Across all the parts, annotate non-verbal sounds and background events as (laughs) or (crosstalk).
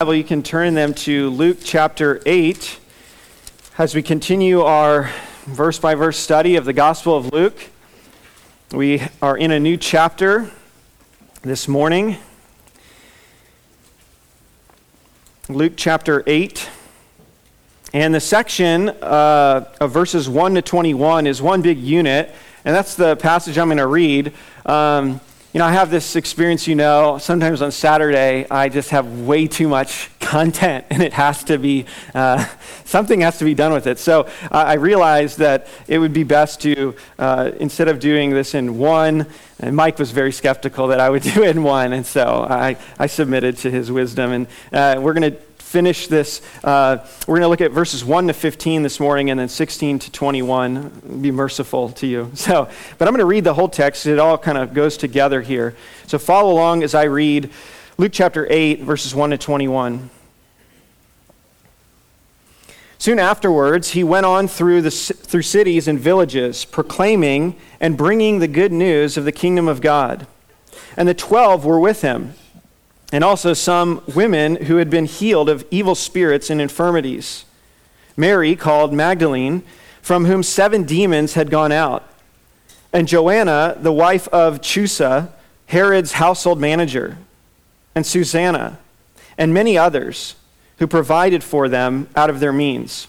Bible, you can turn them to Luke chapter 8 as we continue our verse by verse study of the Gospel of Luke. We are in a new chapter this morning. Luke chapter 8. And the section uh, of verses 1 to 21 is one big unit, and that's the passage I'm going to read. Um, you know, I have this experience, you know, sometimes on Saturday, I just have way too much (laughs) content and it has to be, uh, (laughs) something has to be done with it. So uh, I realized that it would be best to, uh, instead of doing this in one, and Mike was very skeptical that I would (laughs) do it in one, and so I, I submitted to his wisdom. And uh, we're going to finish this. Uh, we're going to look at verses 1 to 15 this morning and then 16 to 21. Be merciful to you. (laughs) So, but I'm going to read the whole text. It all kind of goes together here. So follow along as I read Luke chapter 8, verses 1 to 21. Soon afterwards, he went on through, the, through cities and villages, proclaiming and bringing the good news of the kingdom of God. And the twelve were with him and also some women who had been healed of evil spirits and infirmities. Mary, called Magdalene, from whom seven demons had gone out, and Joanna, the wife of Chuza, Herod's household manager, and Susanna, and many others who provided for them out of their means.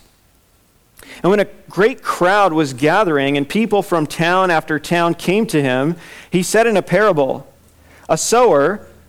And when a great crowd was gathering and people from town after town came to him, he said in a parable, A sower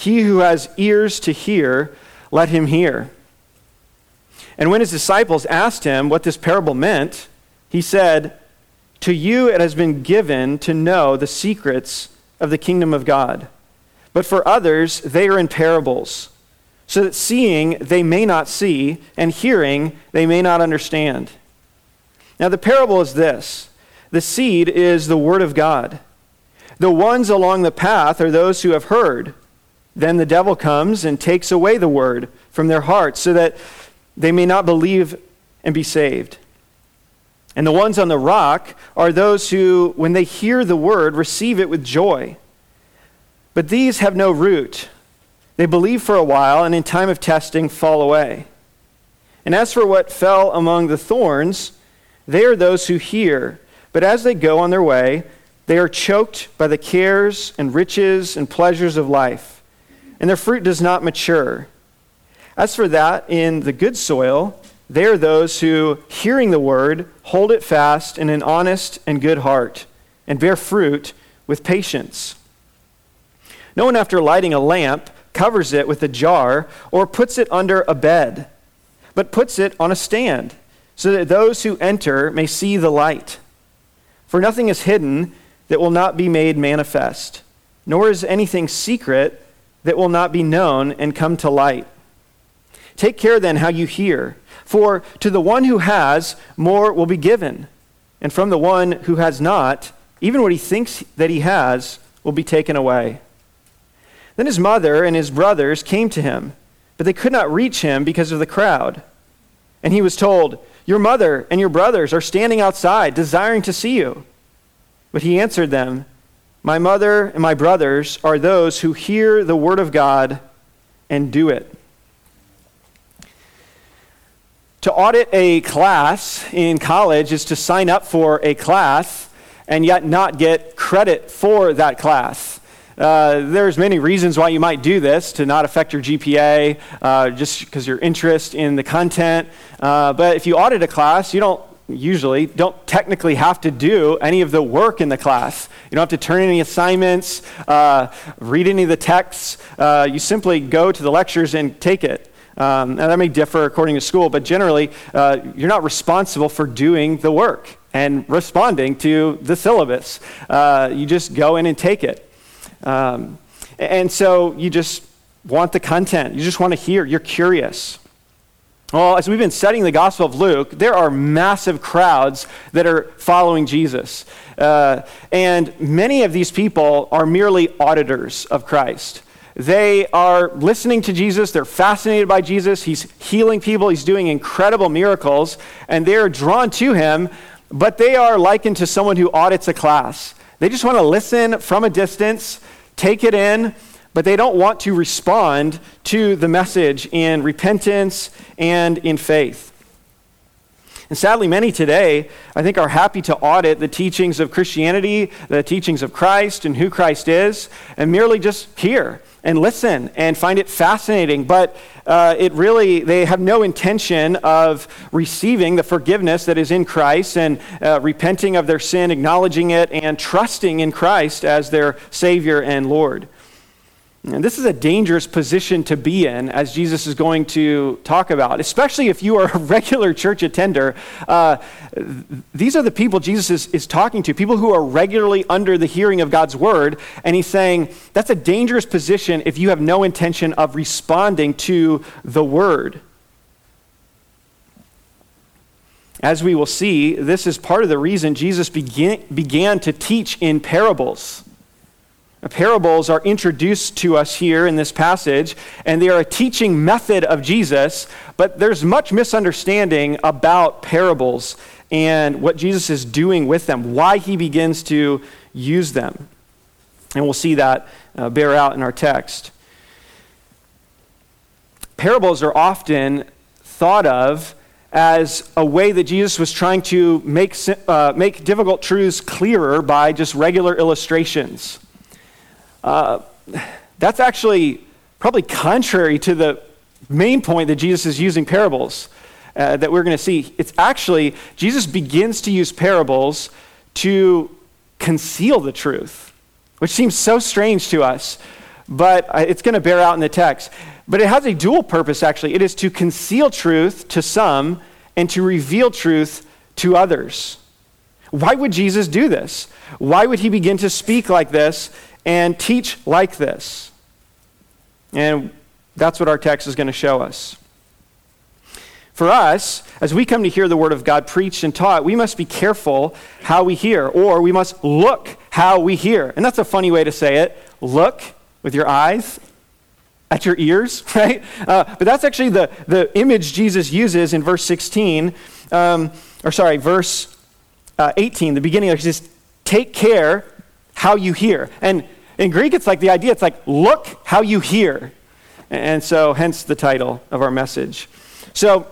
He who has ears to hear, let him hear. And when his disciples asked him what this parable meant, he said, To you it has been given to know the secrets of the kingdom of God. But for others, they are in parables, so that seeing they may not see, and hearing they may not understand. Now, the parable is this the seed is the word of God. The ones along the path are those who have heard. Then the devil comes and takes away the word from their hearts so that they may not believe and be saved. And the ones on the rock are those who, when they hear the word, receive it with joy. But these have no root. They believe for a while, and in time of testing, fall away. And as for what fell among the thorns, they are those who hear, but as they go on their way, they are choked by the cares and riches and pleasures of life and their fruit does not mature. As for that, in the good soil, they are those who, hearing the word, hold it fast in an honest and good heart, and bear fruit with patience. No one, after lighting a lamp, covers it with a jar or puts it under a bed, but puts it on a stand, so that those who enter may see the light. For nothing is hidden that will not be made manifest, nor is anything secret that will not be known and come to light. Take care then how you hear, for to the one who has, more will be given, and from the one who has not, even what he thinks that he has will be taken away. Then his mother and his brothers came to him, but they could not reach him because of the crowd. And he was told, Your mother and your brothers are standing outside, desiring to see you. But he answered them, my mother and my brothers are those who hear the word of God and do it. To audit a class in college is to sign up for a class and yet not get credit for that class. Uh, there's many reasons why you might do this to not affect your GPA, uh, just because your interest in the content. Uh, but if you audit a class, you don't usually don't technically have to do any of the work in the class. You don't have to turn any assignments, uh, read any of the texts. Uh, you simply go to the lectures and take it. Um, and that may differ according to school, but generally, uh, you're not responsible for doing the work and responding to the syllabus. Uh, you just go in and take it. Um, and so you just want the content, you just want to hear, you're curious. Well, as we've been studying the Gospel of Luke, there are massive crowds that are following Jesus. Uh, and many of these people are merely auditors of Christ. They are listening to Jesus, they're fascinated by Jesus, he's healing people, he's doing incredible miracles, and they're drawn to him, but they are likened to someone who audits a class. They just want to listen from a distance, take it in, but they don't want to respond to the message in repentance and in faith. And sadly, many today, I think, are happy to audit the teachings of Christianity, the teachings of Christ, and who Christ is, and merely just hear and listen and find it fascinating. But uh, it really, they have no intention of receiving the forgiveness that is in Christ and uh, repenting of their sin, acknowledging it, and trusting in Christ as their Savior and Lord. And this is a dangerous position to be in, as Jesus is going to talk about, especially if you are a (laughs) regular church attender. Uh, these are the people Jesus is, is talking to, people who are regularly under the hearing of God's word. And he's saying that's a dangerous position if you have no intention of responding to the word. As we will see, this is part of the reason Jesus began, began to teach in parables. Parables are introduced to us here in this passage, and they are a teaching method of Jesus, but there's much misunderstanding about parables and what Jesus is doing with them, why he begins to use them. And we'll see that uh, bear out in our text. Parables are often thought of as a way that Jesus was trying to make, uh, make difficult truths clearer by just regular illustrations. Uh, that's actually probably contrary to the main point that Jesus is using parables uh, that we're going to see. It's actually, Jesus begins to use parables to conceal the truth, which seems so strange to us, but uh, it's going to bear out in the text. But it has a dual purpose, actually. It is to conceal truth to some and to reveal truth to others. Why would Jesus do this? Why would he begin to speak like this and teach like this. And that's what our text is going to show us. For us, as we come to hear the Word of God preached and taught, we must be careful how we hear, or we must look how we hear. And that's a funny way to say it. Look with your eyes at your ears, (laughs) right? Uh, but that's actually the, the image Jesus uses in verse 16, um, or sorry, verse uh, 18, the beginning. He says, Take care how you hear. And in Greek, it's like the idea, it's like, look how you hear. And so, hence the title of our message. So,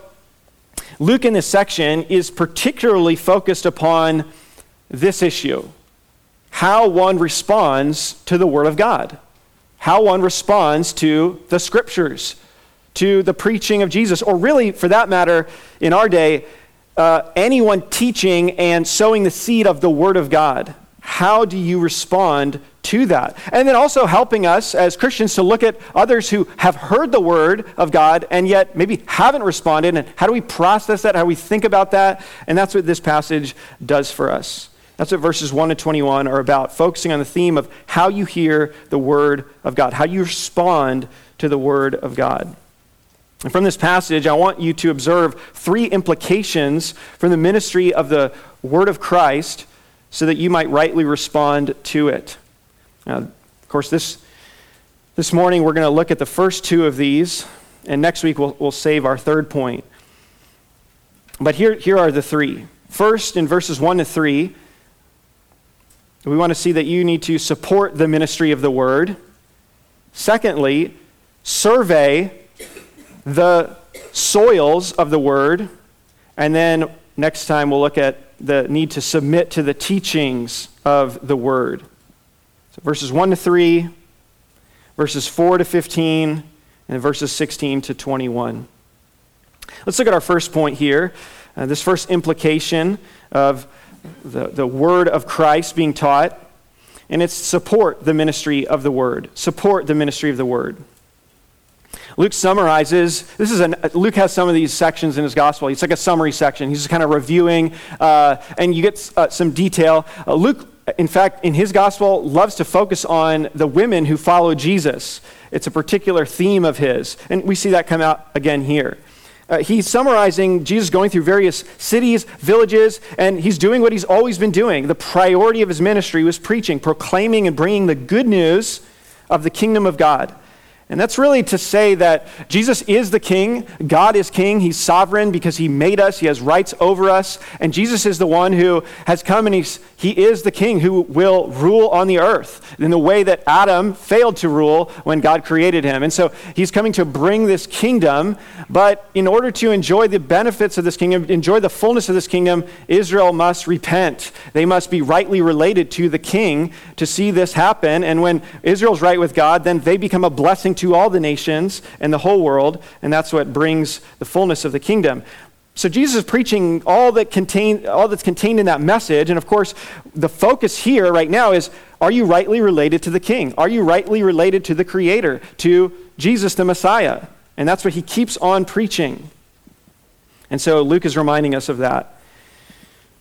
Luke in this section is particularly focused upon this issue how one responds to the Word of God, how one responds to the Scriptures, to the preaching of Jesus, or really, for that matter, in our day, uh, anyone teaching and sowing the seed of the Word of God. How do you respond to that? And then also helping us as Christians to look at others who have heard the word of God and yet maybe haven't responded. And how do we process that? How do we think about that? And that's what this passage does for us. That's what verses 1 to 21 are about, focusing on the theme of how you hear the word of God, how you respond to the word of God. And from this passage, I want you to observe three implications from the ministry of the word of Christ so that you might rightly respond to it. Now, of course, this, this morning we're going to look at the first two of these, and next week we'll, we'll save our third point. But here, here are the three. First, in verses 1 to 3, we want to see that you need to support the ministry of the word. Secondly, survey the soils of the word. And then next time we'll look at the need to submit to the teachings of the word. So verses 1 to 3, verses 4 to 15, and verses 16 to 21. Let's look at our first point here. Uh, this first implication of the, the word of Christ being taught, and it's support the ministry of the word. Support the ministry of the word. Luke summarizes, this is a, Luke has some of these sections in his gospel. It's like a summary section. He's just kind of reviewing, uh, and you get uh, some detail. Uh, Luke, in fact, in his gospel, loves to focus on the women who follow Jesus. It's a particular theme of his, and we see that come out again here. Uh, he's summarizing Jesus going through various cities, villages, and he's doing what he's always been doing. The priority of his ministry was preaching, proclaiming, and bringing the good news of the kingdom of God. And that's really to say that Jesus is the king. God is king. He's sovereign because he made us. He has rights over us. And Jesus is the one who has come and he's, he is the king who will rule on the earth in the way that Adam failed to rule when God created him. And so he's coming to bring this kingdom. But in order to enjoy the benefits of this kingdom, enjoy the fullness of this kingdom, Israel must repent. They must be rightly related to the king to see this happen. And when Israel's right with God, then they become a blessing to all the nations and the whole world, and that's what brings the fullness of the kingdom. So Jesus is preaching all that contain, all that's contained in that message, and of course, the focus here right now is: Are you rightly related to the King? Are you rightly related to the Creator, to Jesus the Messiah? And that's what he keeps on preaching. And so Luke is reminding us of that.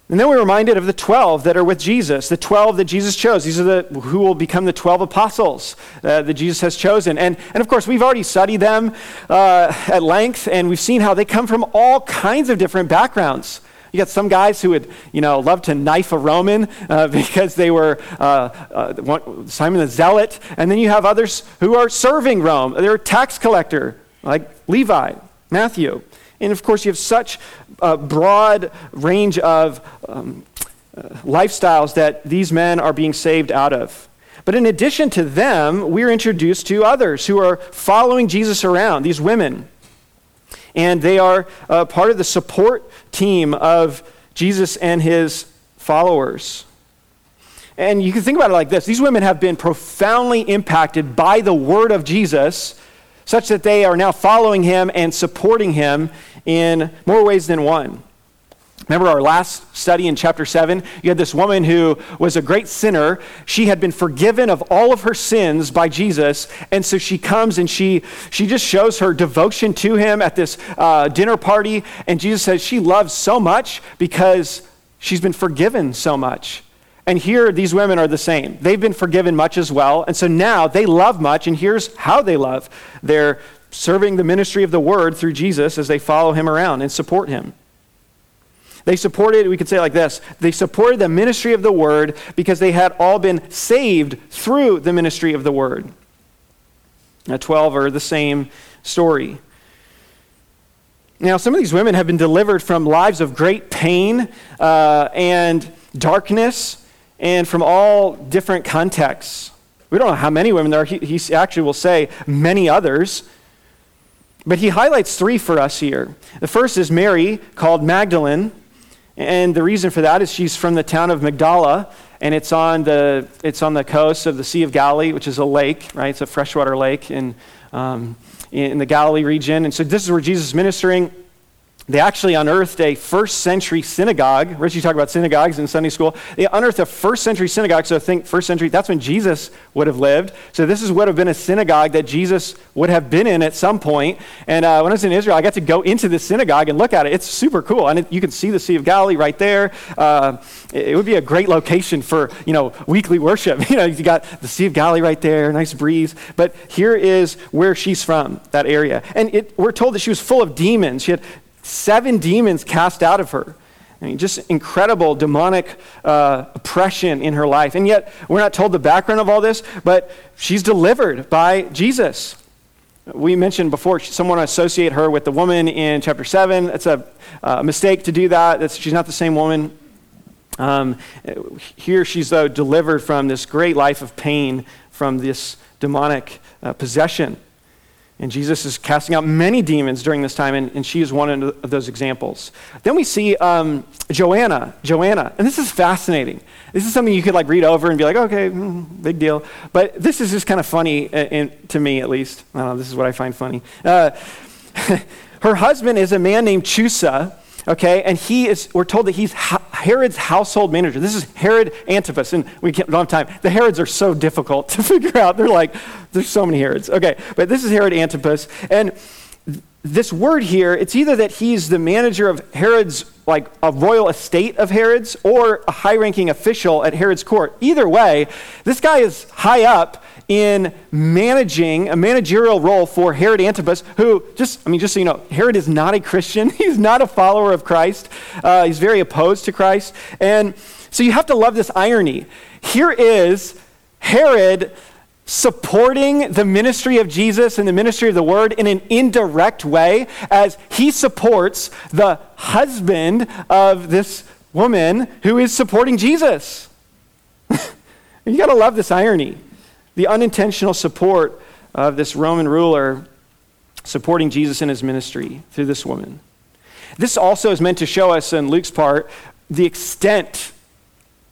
And then we're reminded of the 12 that are with Jesus, the 12 that Jesus chose. These are the who will become the 12 apostles uh, that Jesus has chosen. And, and of course, we've already studied them uh, at length, and we've seen how they come from all kinds of different backgrounds. You got some guys who would, you know, love to knife a Roman uh, (laughs) because they were uh, uh, Simon the Zealot, and then you have others who are serving Rome. They're a tax collector, like Levi, Matthew. And of course, you have such a broad range of um, uh, lifestyles that these men are being saved out of. But in addition to them, we're introduced to others who are following Jesus around, these women. And they are uh, part of the support team of Jesus and his followers. And you can think about it like this these women have been profoundly impacted by the word of Jesus such that they are now following him and supporting him in more ways than one. Remember our last study in chapter 7? You had this woman who was a great sinner. She had been forgiven of all of her sins by Jesus. And so she comes and she, she just shows her devotion to him at this uh, dinner party. And Jesus says she loves so much because she's been forgiven so much. And here, these women are the same. They've been forgiven much as well. And so now they love much. And here's how they love they're serving the ministry of the word through Jesus as they follow him around and support him. They supported, we could say like this they supported the ministry of the word because they had all been saved through the ministry of the word. Now, 12 are the same story. Now, some of these women have been delivered from lives of great pain uh, and darkness and from all different contexts. We don't know how many women there are. He, he actually will say many others. But he highlights three for us here. The first is Mary, called Magdalene. And the reason for that is she's from the town of Magdala, and it's on the, it's on the coast of the Sea of Galilee, which is a lake, right? It's a freshwater lake in, um, in the Galilee region. And so this is where Jesus is ministering. They actually unearthed a first century synagogue. Rich, you talk about synagogues in Sunday school. They unearthed a first century synagogue. So I think first century, that's when Jesus would have lived. So this is, would have been a synagogue that Jesus would have been in at some point. And uh, when I was in Israel, I got to go into the synagogue and look at it. It's super cool. And it, you can see the Sea of Galilee right there. Uh, it, it would be a great location for, you know, weekly worship. (laughs) you know, you got the Sea of Galilee right there, nice breeze. But here is where she's from, that area. And it, we're told that she was full of demons. She had seven demons cast out of her. I mean, just incredible demonic uh, oppression in her life. And yet, we're not told the background of all this, but she's delivered by Jesus. We mentioned before, someone associate her with the woman in chapter 7. It's a uh, mistake to do that. That's, she's not the same woman. Um, here, she's, though, delivered from this great life of pain from this demonic uh, possession. And Jesus is casting out many demons during this time, and, and she is one of those examples. Then we see um, Joanna. Joanna. And this is fascinating. This is something you could like read over and be like, okay, mm, big deal. But this is just kind of funny, uh, in, to me at least. Know, this is what I find funny. Uh, (laughs) her husband is a man named Chuza okay? And he is, we're told that he's Herod's household manager. This is Herod Antipas, and we don't have time. The Herods are so difficult (laughs) to figure out. They're like, there's so many Herods. Okay, but this is Herod Antipas, and this word here, it's either that he's the manager of Herod's, like a royal estate of Herod's, or a high ranking official at Herod's court. Either way, this guy is high up in managing a managerial role for Herod Antipas, who just, I mean, just so you know, Herod is not a Christian. (laughs) He's not a follower of Christ. Uh, he's very opposed to Christ. And so you have to love this irony. Here is Herod supporting the ministry of Jesus and the ministry of the word in an indirect way as he supports the husband of this woman who is supporting Jesus. (laughs) you got to love this irony. The unintentional support of this Roman ruler supporting Jesus in his ministry through this woman. This also is meant to show us in Luke's part the extent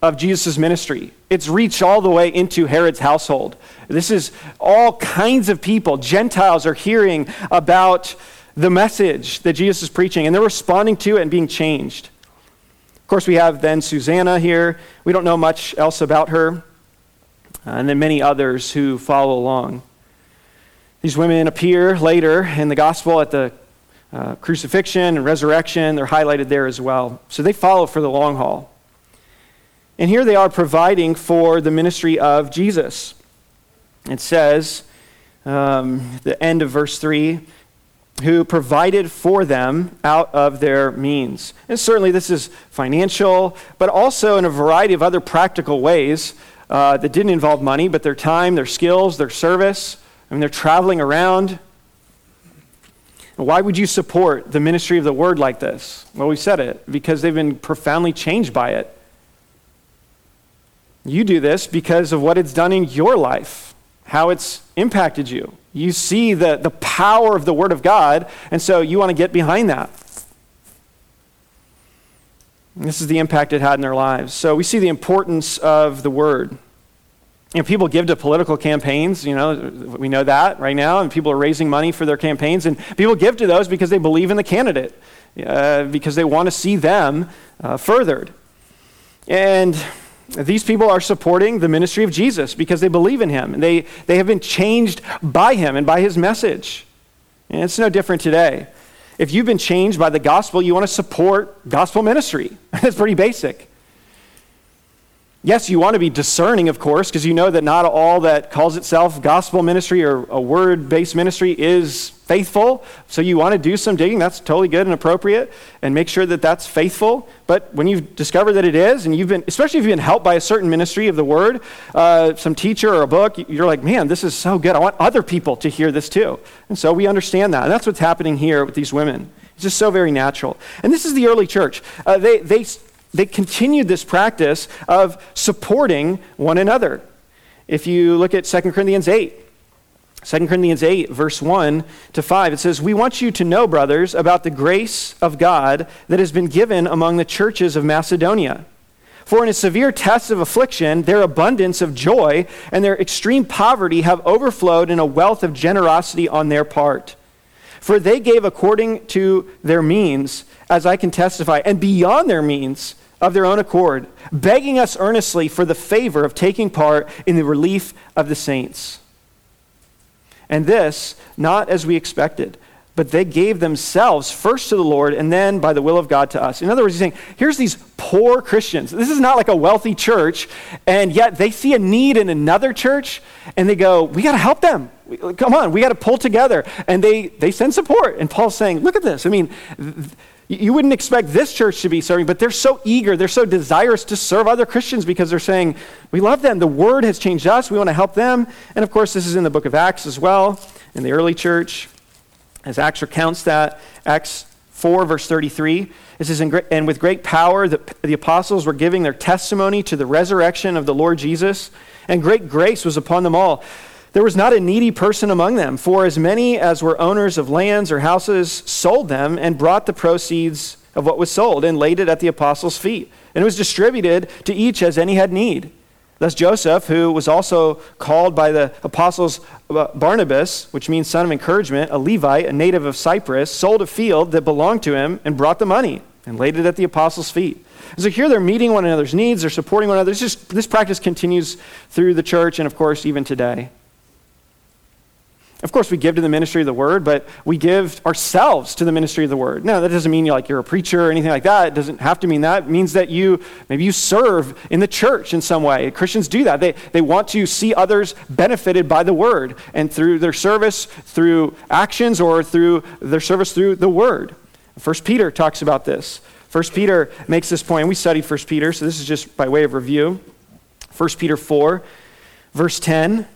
of Jesus' ministry. It's reached all the way into Herod's household. This is all kinds of people. Gentiles are hearing about the message that Jesus is preaching, and they're responding to it and being changed. Of course, we have then Susanna here. We don't know much else about her, uh, and then many others who follow along. These women appear later in the gospel at the uh, crucifixion and resurrection. They're highlighted there as well. So they follow for the long haul. And here they are providing for the ministry of Jesus. It says, um, the end of verse 3, who provided for them out of their means. And certainly this is financial, but also in a variety of other practical ways uh, that didn't involve money, but their time, their skills, their service. I mean, they're traveling around. Why would you support the ministry of the word like this? Well, we said it because they've been profoundly changed by it. You do this because of what it's done in your life, how it's impacted you. You see the, the power of the Word of God, and so you want to get behind that. And this is the impact it had in their lives. So we see the importance of the Word. You know, people give to political campaigns, you know, we know that right now, and people are raising money for their campaigns, and people give to those because they believe in the candidate, uh, because they want to see them uh, furthered. And these people are supporting the ministry of Jesus because they believe in him and they, they have been changed by him and by his message. And it's no different today. If you've been changed by the gospel, you want to support gospel ministry. (laughs) That's pretty basic. Yes, you want to be discerning, of course, because you know that not all that calls itself gospel ministry or a word based ministry is faithful. So you want to do some digging. That's totally good and appropriate and make sure that that's faithful. But when you've discovered that it is, and you've been, especially if you've been helped by a certain ministry of the word, uh, some teacher or a book, you're like, man, this is so good. I want other people to hear this too. And so we understand that. And that's what's happening here with these women. It's just so very natural. And this is the early church. Uh, they, they they continued this practice of supporting one another. If you look at 2 Corinthians 8, 2 Corinthians 8, verse 1 to 5, it says, We want you to know, brothers, about the grace of God that has been given among the churches of Macedonia. For in a severe test of affliction, their abundance of joy and their extreme poverty have overflowed in a wealth of generosity on their part. For they gave according to their means, as I can testify, and beyond their means of their own accord, begging us earnestly for the favor of taking part in the relief of the saints. And this, not as we expected, but they gave themselves first to the Lord and then by the will of God to us. In other words, he's saying, here's these poor Christians. This is not like a wealthy church, and yet they see a need in another church and they go, we got to help them. Come on, we got to pull together. And they, they send support. And Paul's saying, look at this. I mean, th- you wouldn't expect this church to be serving, but they're so eager, they're so desirous to serve other Christians because they're saying, We love them. The word has changed us. We want to help them. And of course, this is in the book of Acts as well, in the early church, as Acts recounts that. Acts 4, verse 33. It says, And with great power, the, the apostles were giving their testimony to the resurrection of the Lord Jesus, and great grace was upon them all. There was not a needy person among them, for as many as were owners of lands or houses sold them and brought the proceeds of what was sold and laid it at the apostles' feet. And it was distributed to each as any had need. Thus Joseph, who was also called by the apostles uh, Barnabas, which means son of encouragement, a Levite, a native of Cyprus, sold a field that belonged to him and brought the money and laid it at the apostles' feet. so here they're meeting one another's needs, they're supporting one another. Just, this practice continues through the church and, of course, even today. Of course, we give to the ministry of the word, but we give ourselves to the ministry of the word. No, that doesn't mean you're like you're a preacher or anything like that. It doesn't have to mean that. It means that you maybe you serve in the church in some way. Christians do that. They, they want to see others benefited by the word and through their service, through actions, or through their service through the word. First Peter talks about this. First Peter makes this point. We studied First Peter, so this is just by way of review. First Peter 4, verse 10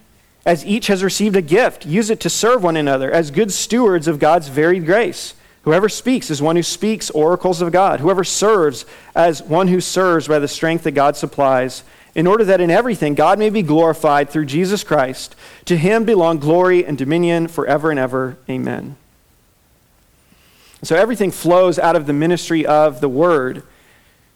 as each has received a gift, use it to serve one another as good stewards of God's varied grace. Whoever speaks is one who speaks oracles of God. Whoever serves as one who serves by the strength that God supplies, in order that in everything God may be glorified through Jesus Christ. To him belong glory and dominion forever and ever. Amen. So everything flows out of the ministry of the word.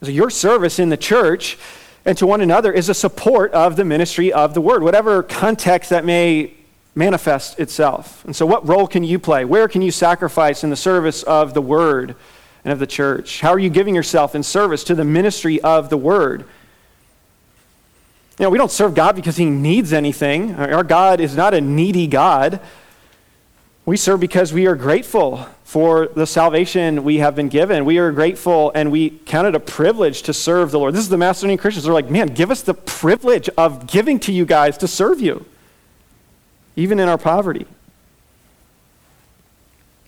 So your service in the church and to one another is a support of the ministry of the word, whatever context that may manifest itself. And so, what role can you play? Where can you sacrifice in the service of the word and of the church? How are you giving yourself in service to the ministry of the word? You know, we don't serve God because he needs anything. Our God is not a needy God. We serve because we are grateful for the salvation we have been given. We are grateful and we count it a privilege to serve the Lord. This is the Macedonian Christians. They're like, man, give us the privilege of giving to you guys to serve you, even in our poverty.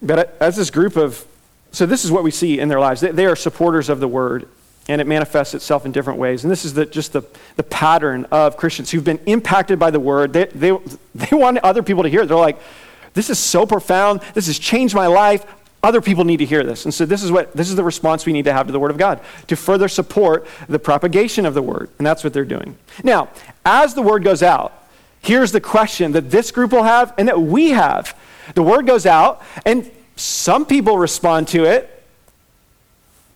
But as this group of, so this is what we see in their lives. They, they are supporters of the word, and it manifests itself in different ways. And this is the, just the, the pattern of Christians who've been impacted by the word. They, they, they want other people to hear it. They're like, this is so profound. This has changed my life. Other people need to hear this. And so this is what this is the response we need to have to the word of God to further support the propagation of the word. And that's what they're doing. Now, as the word goes out, here's the question that this group will have and that we have. The word goes out and some people respond to it,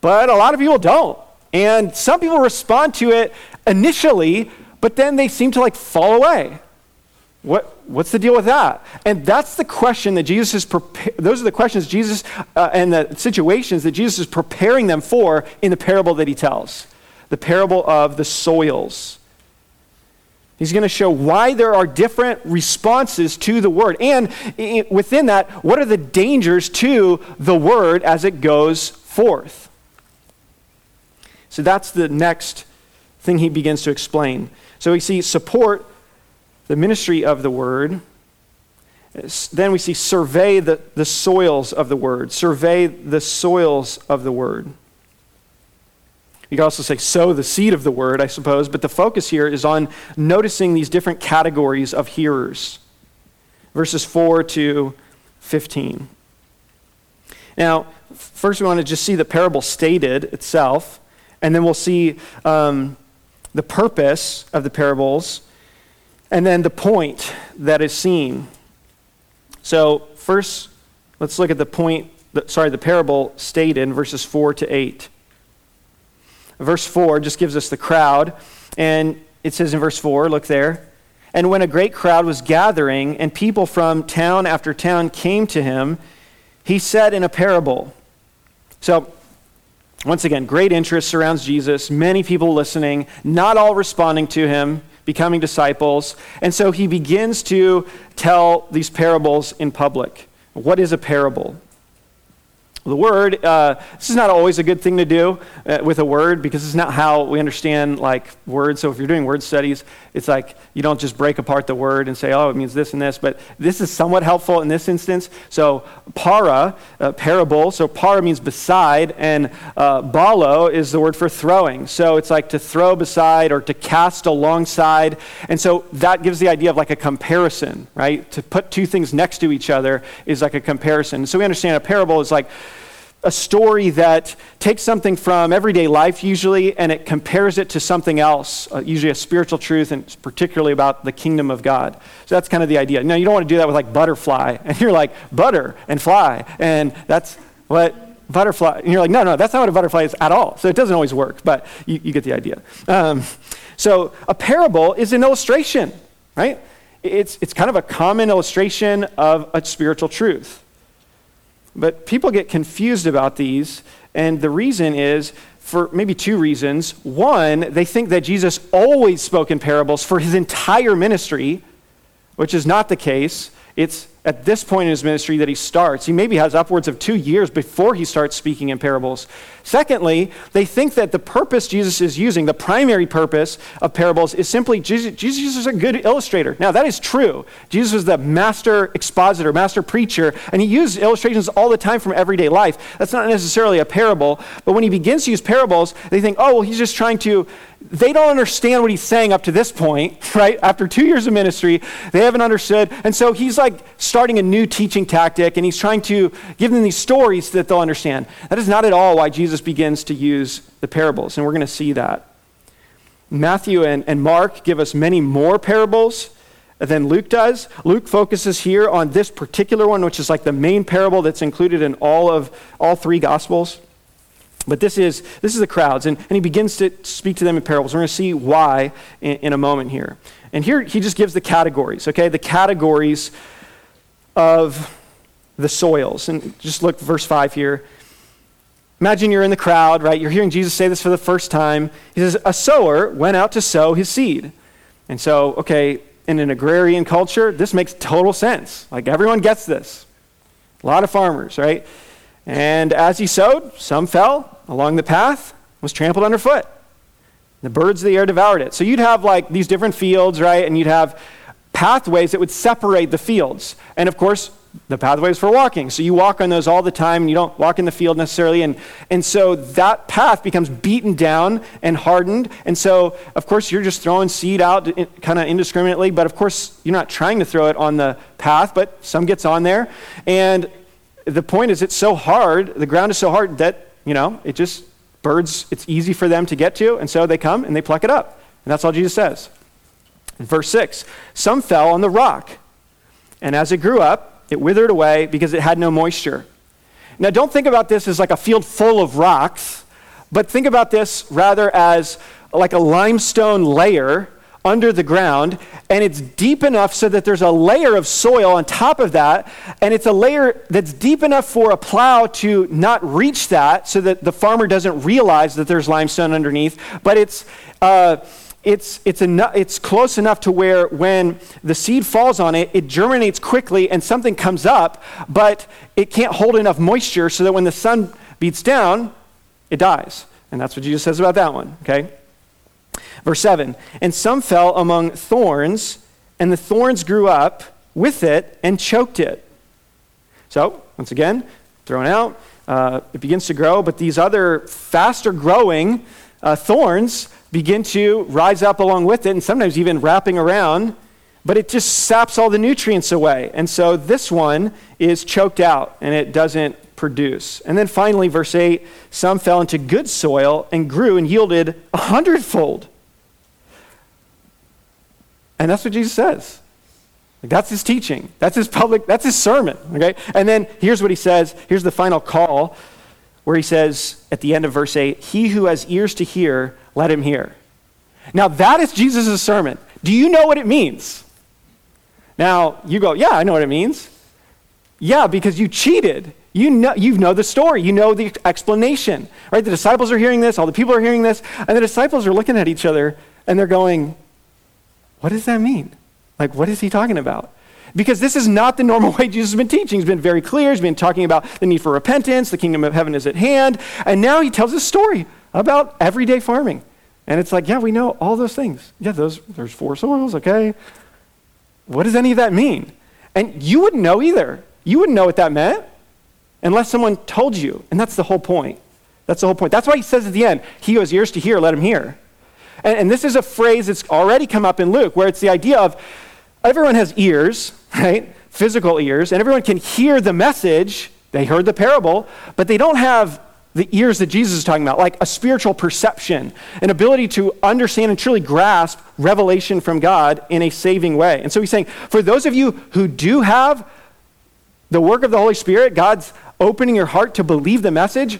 but a lot of people don't. And some people respond to it initially, but then they seem to like fall away. What, what's the deal with that? And that's the question that Jesus is preparing. Those are the questions Jesus uh, and the situations that Jesus is preparing them for in the parable that he tells the parable of the soils. He's going to show why there are different responses to the word. And within that, what are the dangers to the word as it goes forth? So that's the next thing he begins to explain. So we see support the ministry of the word. Then we see survey the, the soils of the word. Survey the soils of the word. You could also say sow the seed of the word, I suppose, but the focus here is on noticing these different categories of hearers. Verses 4 to 15. Now, first we want to just see the parable stated itself, and then we'll see um, the purpose of the parables and then the point that is seen. So, first, let's look at the point, sorry, the parable stated in verses 4 to 8. Verse 4 just gives us the crowd, and it says in verse 4, look there. And when a great crowd was gathering, and people from town after town came to him, he said in a parable. So, once again, great interest surrounds Jesus, many people listening, not all responding to him becoming disciples. And so he begins to tell these parables in public. What is a parable? The word, uh, this is not always a good thing to do uh, with a word because it's not how we understand like words. So if you're doing word studies, it's like you don't just break apart the word and say, oh, it means this and this. But this is somewhat helpful in this instance. So para, uh, parable. So para means beside, and uh, balo is the word for throwing. So it's like to throw beside or to cast alongside. And so that gives the idea of like a comparison, right? To put two things next to each other is like a comparison. So we understand a parable is like a story that takes something from everyday life, usually, and it compares it to something else, uh, usually a spiritual truth, and particularly about the kingdom of God. So that's kind of the idea. Now, you don't want to do that with like butterfly, (laughs) and you're like, butter and fly, and that's what butterfly, and you're like, no, no, that's not what a butterfly is at all. So it doesn't always work, but you, you get the idea. Um, so a parable is an illustration, right? It's, it's kind of a common illustration of a spiritual truth. But people get confused about these, and the reason is for maybe two reasons. One, they think that Jesus always spoke in parables for his entire ministry, which is not the case. It's at this point in his ministry that he starts. He maybe has upwards of two years before he starts speaking in parables. Secondly, they think that the purpose Jesus is using, the primary purpose of parables, is simply Jesus, Jesus is a good illustrator. Now, that is true. Jesus was the master expositor, master preacher, and he used illustrations all the time from everyday life. That's not necessarily a parable, but when he begins to use parables, they think, oh, well, he's just trying to they don't understand what he's saying up to this point, (laughs) right? After two years of ministry, they haven't understood. And so he's like starting a new teaching tactic and he's trying to give them these stories that they'll understand. That is not at all why Jesus begins to use the parables, and we're going to see that. Matthew and, and Mark give us many more parables than Luke does. Luke focuses here on this particular one, which is like the main parable that's included in all of all three gospels. But this is, this is the crowds, and, and he begins to speak to them in parables. We're going to see why in, in a moment here. And here he just gives the categories, okay? The categories of the soils. And just look, verse 5 here. Imagine you're in the crowd, right? You're hearing Jesus say this for the first time. He says, A sower went out to sow his seed. And so, okay, in an agrarian culture, this makes total sense. Like everyone gets this. A lot of farmers, right? And as he sowed, some fell, along the path was trampled underfoot. The birds of the air devoured it. So you'd have like these different fields, right? And you'd have pathways that would separate the fields. And of course, the pathways for walking. So you walk on those all the time and you don't walk in the field necessarily. And, and so that path becomes beaten down and hardened. And so, of course, you're just throwing seed out kind of indiscriminately. But of course, you're not trying to throw it on the path, but some gets on there. And the point is, it's so hard, the ground is so hard that you know, it just, birds, it's easy for them to get to, and so they come and they pluck it up. And that's all Jesus says. verse 6 Some fell on the rock, and as it grew up, it withered away because it had no moisture. Now, don't think about this as like a field full of rocks, but think about this rather as like a limestone layer under the ground, and it's deep enough so that there's a layer of soil on top of that, and it's a layer that's deep enough for a plow to not reach that so that the farmer doesn't realize that there's limestone underneath, but it's. Uh, it's, it's, enough, it's close enough to where when the seed falls on it, it germinates quickly and something comes up, but it can't hold enough moisture so that when the sun beats down, it dies. And that's what Jesus says about that one, okay? Verse 7 And some fell among thorns, and the thorns grew up with it and choked it. So, once again, thrown out, uh, it begins to grow, but these other faster growing uh, thorns begin to rise up along with it, and sometimes even wrapping around, but it just saps all the nutrients away. And so this one is choked out and it doesn't produce. And then finally, verse 8 some fell into good soil and grew and yielded a hundredfold. And that's what Jesus says. Like that's his teaching. That's his public, that's his sermon. Okay? And then here's what he says. Here's the final call where he says at the end of verse 8, He who has ears to hear, let him hear. Now that is Jesus' sermon. Do you know what it means? Now you go, Yeah, I know what it means. Yeah, because you cheated. You know, you know the story. You know the explanation. Right? The disciples are hearing this, all the people are hearing this, and the disciples are looking at each other and they're going, what does that mean? Like, what is he talking about? Because this is not the normal (laughs) way Jesus has been teaching. He's been very clear. He's been talking about the need for repentance, the kingdom of heaven is at hand. And now he tells a story about everyday farming. And it's like, yeah, we know all those things. Yeah, those, there's four soils, okay. What does any of that mean? And you wouldn't know either. You wouldn't know what that meant unless someone told you. And that's the whole point. That's the whole point. That's why he says at the end, he who has ears to hear, let him hear. And, and this is a phrase that's already come up in Luke, where it's the idea of everyone has ears, (laughs) right? Physical ears, and everyone can hear the message. They heard the parable, but they don't have the ears that Jesus is talking about, like a spiritual perception, an ability to understand and truly grasp revelation from God in a saving way. And so he's saying, for those of you who do have the work of the Holy Spirit, God's opening your heart to believe the message,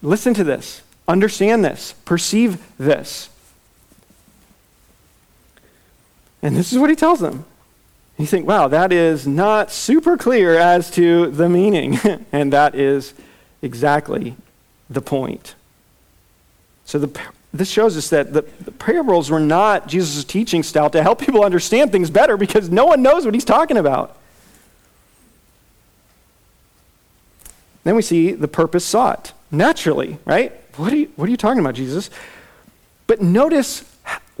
listen to this, understand this, perceive this. And this is what he tells them. You think, wow, that is not super clear as to the meaning. (laughs) and that is exactly the point. So the, this shows us that the, the parables were not Jesus' teaching style to help people understand things better because no one knows what he's talking about. Then we see the purpose sought. Naturally, right? What are you, what are you talking about, Jesus? But notice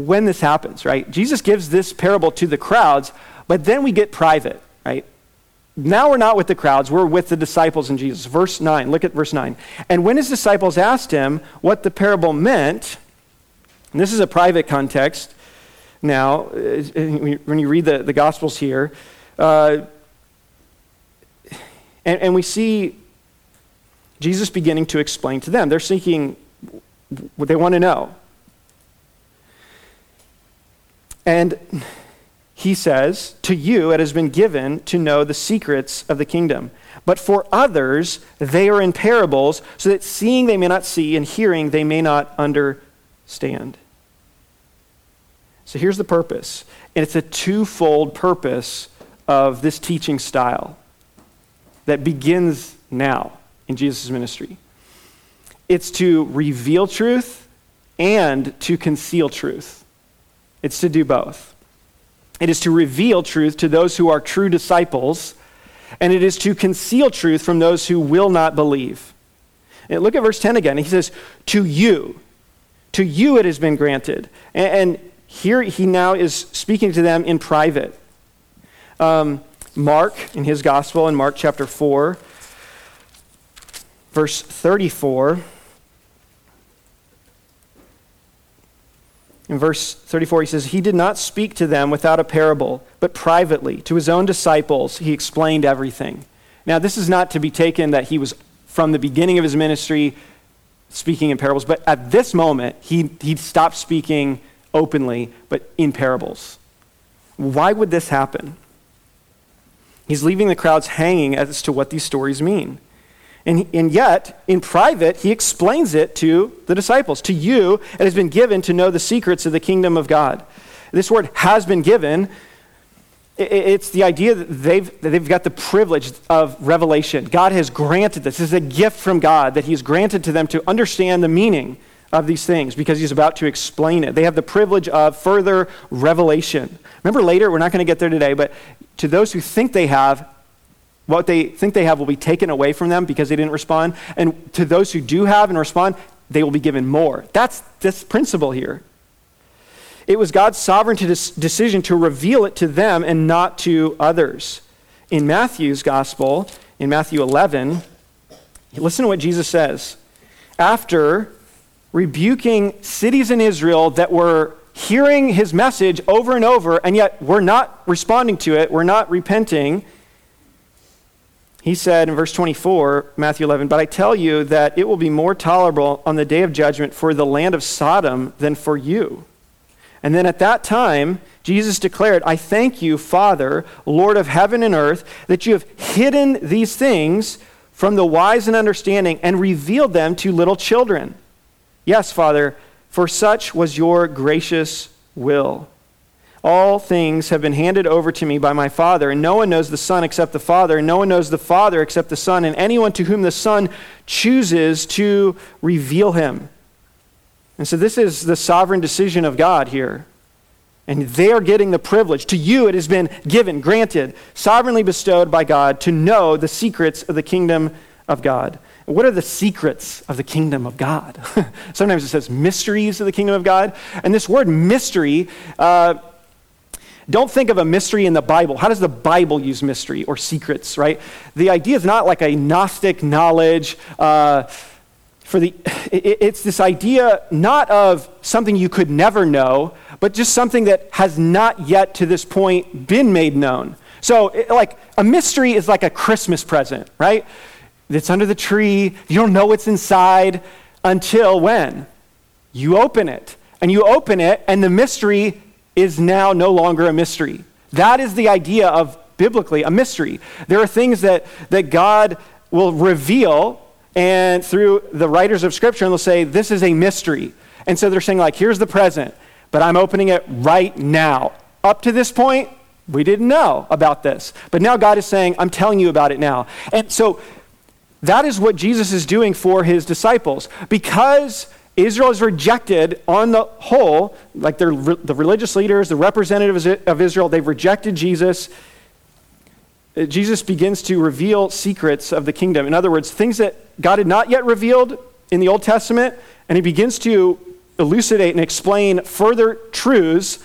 when this happens, right? Jesus gives this parable to the crowds, but then we get private, right? Now we're not with the crowds, we're with the disciples and Jesus. Verse 9, look at verse 9. And when his disciples asked him what the parable meant, and this is a private context now, uh, when you read the, the Gospels here, uh, and, and we see Jesus beginning to explain to them. They're seeking what they want to know. And he says, To you it has been given to know the secrets of the kingdom. But for others, they are in parables, so that seeing they may not see, and hearing they may not understand. So here's the purpose. And it's a twofold purpose of this teaching style that begins now in Jesus' ministry it's to reveal truth and to conceal truth. It's to do both. It is to reveal truth to those who are true disciples, and it is to conceal truth from those who will not believe. And look at verse 10 again. He says, To you, to you it has been granted. And, here he now is speaking to them in private. Um, Mark, in his gospel, in Mark chapter 4, verse 34. In verse 34, he says, He did not speak to them without a parable, but privately. To his own disciples, he explained everything. Now, this is not to be taken that he was from the beginning of his ministry speaking in parables, but at this moment, he, he stopped speaking openly, but in parables. Why would this happen? He's leaving the crowds hanging as to what these stories mean. And, and yet, in private, he explains it to the disciples. To you, it has been given to know the secrets of the kingdom of God. This word has been given. It's the idea that they've, that they've got the privilege of revelation. God has granted this. This is a gift from God that He's granted to them to understand the meaning of these things because He's about to explain it. They have the privilege of further revelation. Remember later, we're not going to get there today, but to those who think they have, what they think they have will be taken away from them because they didn't respond. And to those who do have and respond, they will be given more. That's this principle here. It was God's sovereign decision to reveal it to them and not to others. In Matthew's gospel, in Matthew 11, listen to what Jesus says. After rebuking cities in Israel that were hearing his message over and over, and yet we're not responding to it, we're not repenting. He said in verse 24, Matthew 11, But I tell you that it will be more tolerable on the day of judgment for the land of Sodom than for you. And then at that time, Jesus declared, I thank you, Father, Lord of heaven and earth, that you have hidden these things from the wise and understanding and revealed them to little children. Yes, Father, for such was your gracious will. All things have been handed over to me by my Father, and no one knows the Son except the Father, and no one knows the Father except the Son, and anyone to whom the Son chooses to reveal him. And so, this is the sovereign decision of God here. And they are getting the privilege. To you, it has been given, granted, sovereignly bestowed by God to know the secrets of the kingdom of God. What are the secrets of the kingdom of God? (laughs) Sometimes it says mysteries of the kingdom of God. And this word mystery, uh, don't think of a mystery in the Bible. How does the Bible use mystery or secrets, right? The idea is not like a Gnostic knowledge. Uh, for the, it, it's this idea not of something you could never know, but just something that has not yet to this point been made known. So, it, like, a mystery is like a Christmas present, right? It's under the tree. You don't know what's inside until when? You open it. And you open it, and the mystery is now no longer a mystery. That is the idea of biblically a mystery. There are things that, that God will reveal, and through the writers of Scripture, and they'll say, This is a mystery. And so they're saying, like, here's the present, but I'm opening it right now. Up to this point, we didn't know about this. But now God is saying, I'm telling you about it now. And so that is what Jesus is doing for his disciples. Because Israel is rejected on the whole, like the religious leaders, the representatives of Israel, they've rejected Jesus. uh, Jesus begins to reveal secrets of the kingdom. In other words, things that God had not yet revealed in the Old Testament, and he begins to elucidate and explain further truths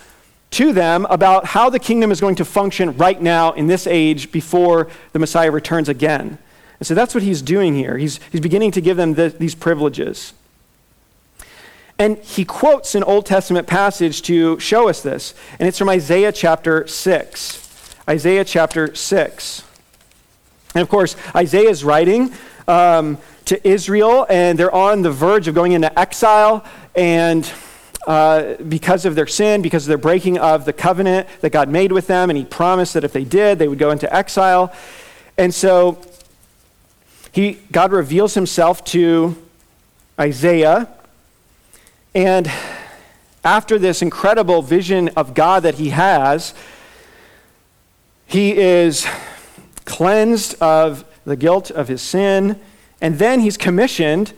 to them about how the kingdom is going to function right now in this age before the Messiah returns again. And so that's what he's doing here. He's, he's beginning to give them the, these privileges. And he quotes an Old Testament passage to show us this, and it's from Isaiah chapter 6. Isaiah chapter 6. And of course, Isaiah is writing um, to Israel, and they're on the verge of going into exile. And uh, because of their sin, because of their breaking of the covenant that God made with them, and He promised that if they did, they would go into exile. And so he, God reveals Himself to Isaiah and after this incredible vision of God that he has, he is cleansed of the guilt of his sin, and then he's commissioned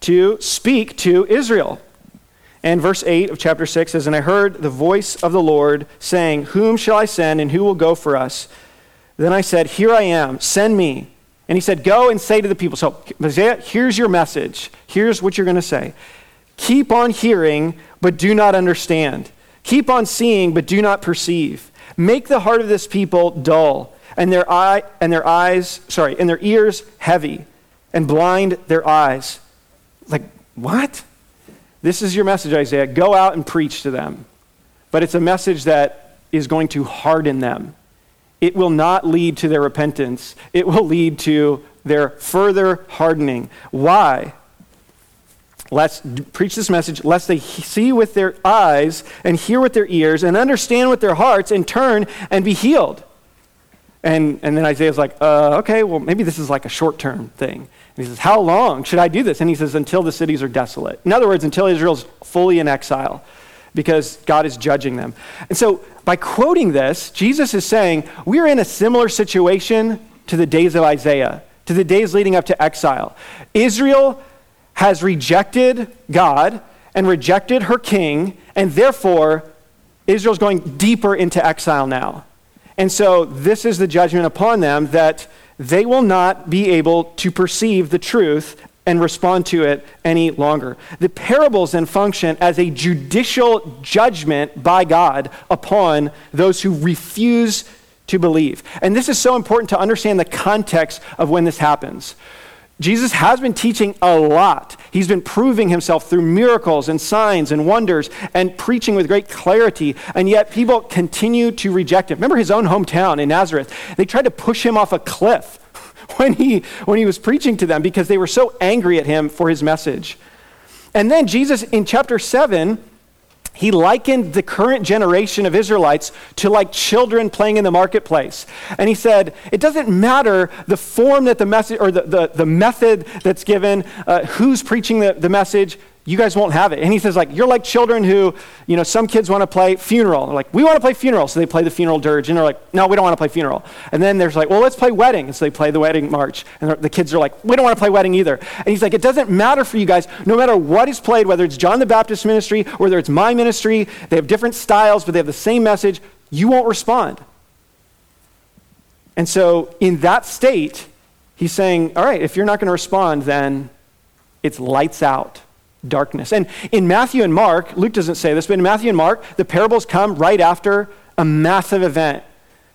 to speak to Israel. And verse 8 of chapter 6 says, And I heard the voice of the Lord saying, Whom shall I send, and who will go for us? Then I said, Here I am, send me. And he said, Go and say to the people. So, Isaiah, here's your message. Here's what you're going to say. Keep on hearing, but do not understand. Keep on seeing, but do not perceive. Make the heart of this people dull, and their eye and their eyes, sorry, and their ears heavy, and blind their eyes. Like, what? This is your message, Isaiah. Go out and preach to them. But it's a message that is going to harden them. It will not lead to their repentance. It will lead to their further hardening. Why? Let's preach this message, lest they see with their eyes and hear with their ears and understand with their hearts and turn and be healed. And, and then Isaiah's like, uh, okay, well, maybe this is like a short term thing. And he says, How long should I do this? And he says, Until the cities are desolate. In other words, until Israel's fully in exile, because God is judging them. And so, by quoting this, Jesus is saying, We're in a similar situation to the days of Isaiah, to the days leading up to exile. Israel has rejected God and rejected her king, and therefore Israel's going deeper into exile now. And so this is the judgment upon them that they will not be able to perceive the truth and respond to it any longer. The parables then function as a judicial judgment by God upon those who refuse to believe. And this is so important to understand the context of when this happens. Jesus has been teaching a lot. He's been proving himself through miracles and signs and wonders and preaching with great clarity, and yet people continue to reject him. Remember his own hometown in Nazareth? They tried to push him off a cliff (laughs) when he, when he was preaching to them because they were so angry at him for his message. And then Jesus in chapter 7 he likened the current generation of Israelites to like children playing in the marketplace. And he said, it doesn't matter the form that the message or the, the, the method that's given, uh, who's preaching the, the message, you guys won't have it. And he says, like, you're like children who, you know, some kids want to play funeral. They're like, we want to play funeral. So they play the funeral dirge. And they're like, no, we don't want to play funeral. And then there's like, well, let's play wedding. And so they play the wedding march. And the kids are like, we don't want to play wedding either. And he's like, it doesn't matter for you guys. No matter what is played, whether it's John the Baptist ministry, whether it's my ministry, they have different styles, but they have the same message. You won't respond. And so in that state, he's saying, all right, if you're not going to respond, then it's lights out darkness. And in Matthew and Mark, Luke doesn't say this, but in Matthew and Mark, the parables come right after a massive event.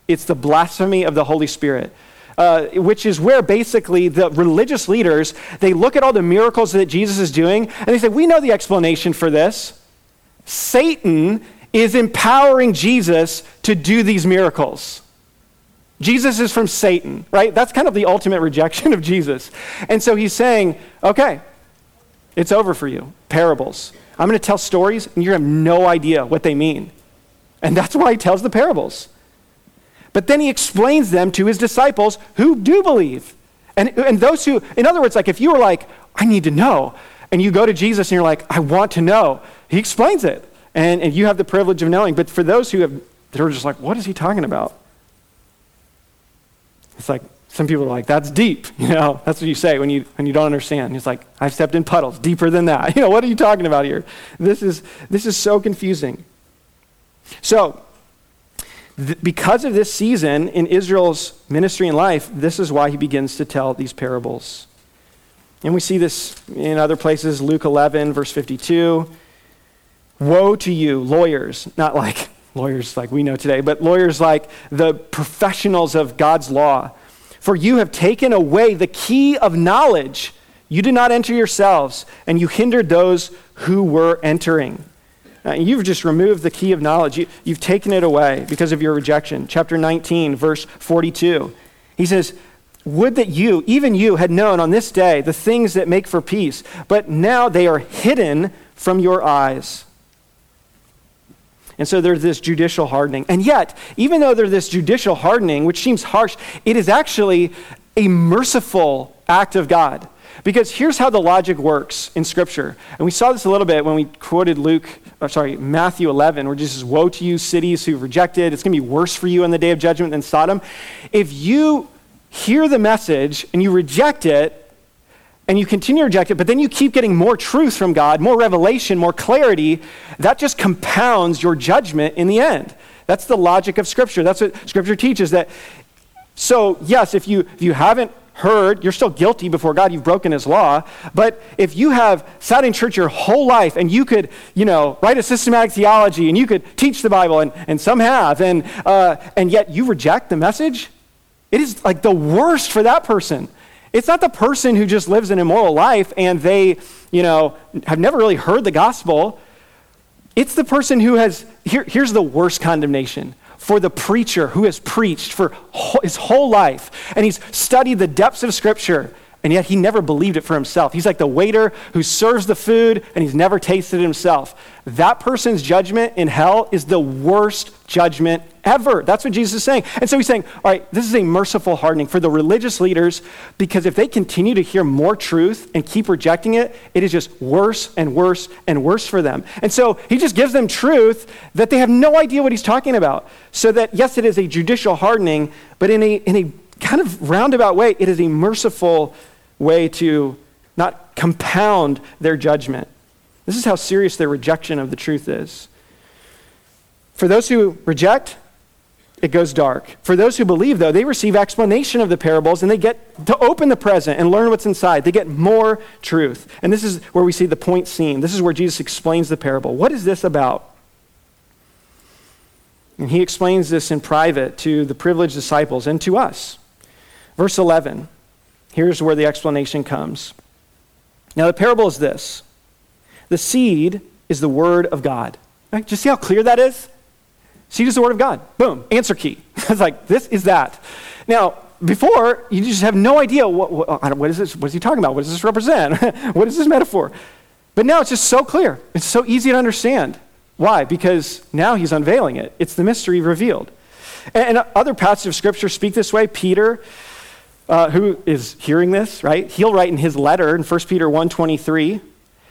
It's the blasphemy of the Holy Spirit. Uh, which is where basically the religious leaders they look at all the miracles that jesus is doing and they say we know the explanation for this satan is empowering jesus to do these miracles jesus is from satan right that's kind of the ultimate rejection of jesus and so he's saying okay it's over for you. Parables. I'm going to tell stories, and you have no idea what they mean. And that's why he tells the parables. But then he explains them to his disciples who do believe. And, and those who, in other words, like if you were like, I need to know, and you go to Jesus and you're like, I want to know, he explains it. And, and you have the privilege of knowing. But for those who have, they're just like, what is he talking about? It's like, some people are like, that's deep. (laughs) You know, that's what you say when you, when you don't understand. It's like, I've stepped in puddles deeper than that. (laughs) You know, what are you talking about here? This is, this is so confusing. So, th- because of this season in Israel's ministry and life, this is why he begins to tell these parables. And we see this in other places, Luke 11, verse 52. Woe to you, lawyers, (laughs) not like lawyers like we know today, but lawyers like the professionals of God's law. For you have taken away the key of knowledge. You did not enter yourselves, and you hindered those who were entering. Now, you've just removed the key of knowledge. You, you've taken it away because of your rejection. Chapter 19, verse 42. He says, Would that you, even you, had known on this day the things that make for peace, but now they are hidden from your eyes. And so there's this judicial hardening. And yet, even though there's this judicial hardening, which seems harsh, it is actually a merciful act of God. Because here's how the logic works in Scripture. And we saw this a little bit when we quoted Luke, or sorry, Matthew 11, where Jesus says, Woe to you, cities who rejected. It's going to be worse for you on the day of judgment than Sodom. If you hear the message and you reject it, and you continue to reject it, but then you keep getting more truth from God, more revelation, more clarity, that just compounds your judgment in the end. That's the logic of Scripture. That's what Scripture teaches. That so yes, if you if you haven't heard, you're still guilty before God. You've broken His law. But if you have sat in church your whole life and you could, you know, write a systematic theology and you could teach the Bible, and, and some have, and uh, and yet you reject the message, it is like the worst for that person. It's not the person who just lives an immoral life and they, you know, have never really heard the gospel. It's the person who has, here, here's the worst condemnation for the preacher who has preached for his whole life and he's studied the depths of Scripture and yet he never believed it for himself. He's like the waiter who serves the food and he's never tasted it himself. That person's judgment in hell is the worst judgment ever. That's what Jesus is saying. And so he's saying, all right, this is a merciful hardening for the religious leaders because if they continue to hear more truth and keep rejecting it, it is just worse and worse and worse for them. And so he just gives them truth that they have no idea what he's talking about. So that, yes, it is a judicial hardening, but in a, in a kind of roundabout way, it is a merciful way to not compound their judgment. This is how serious their rejection of the truth is. For those who reject, it goes dark. For those who believe, though, they receive explanation of the parables and they get to open the present and learn what's inside. They get more truth. And this is where we see the point seen. This is where Jesus explains the parable. What is this about? And he explains this in private to the privileged disciples and to us. Verse 11 Here's where the explanation comes. Now, the parable is this the seed is the word of God. Right? Just see how clear that is? Seed is the word of God. Boom, answer key. (laughs) it's like, this is that. Now, before, you just have no idea what, what, what is this? What is he talking about? What does this represent? (laughs) what is this metaphor? But now it's just so clear. It's so easy to understand. Why? Because now he's unveiling it. It's the mystery revealed. And, and other passages of Scripture speak this way. Peter, uh, who is hearing this, right? He'll write in his letter in 1 Peter 1.23,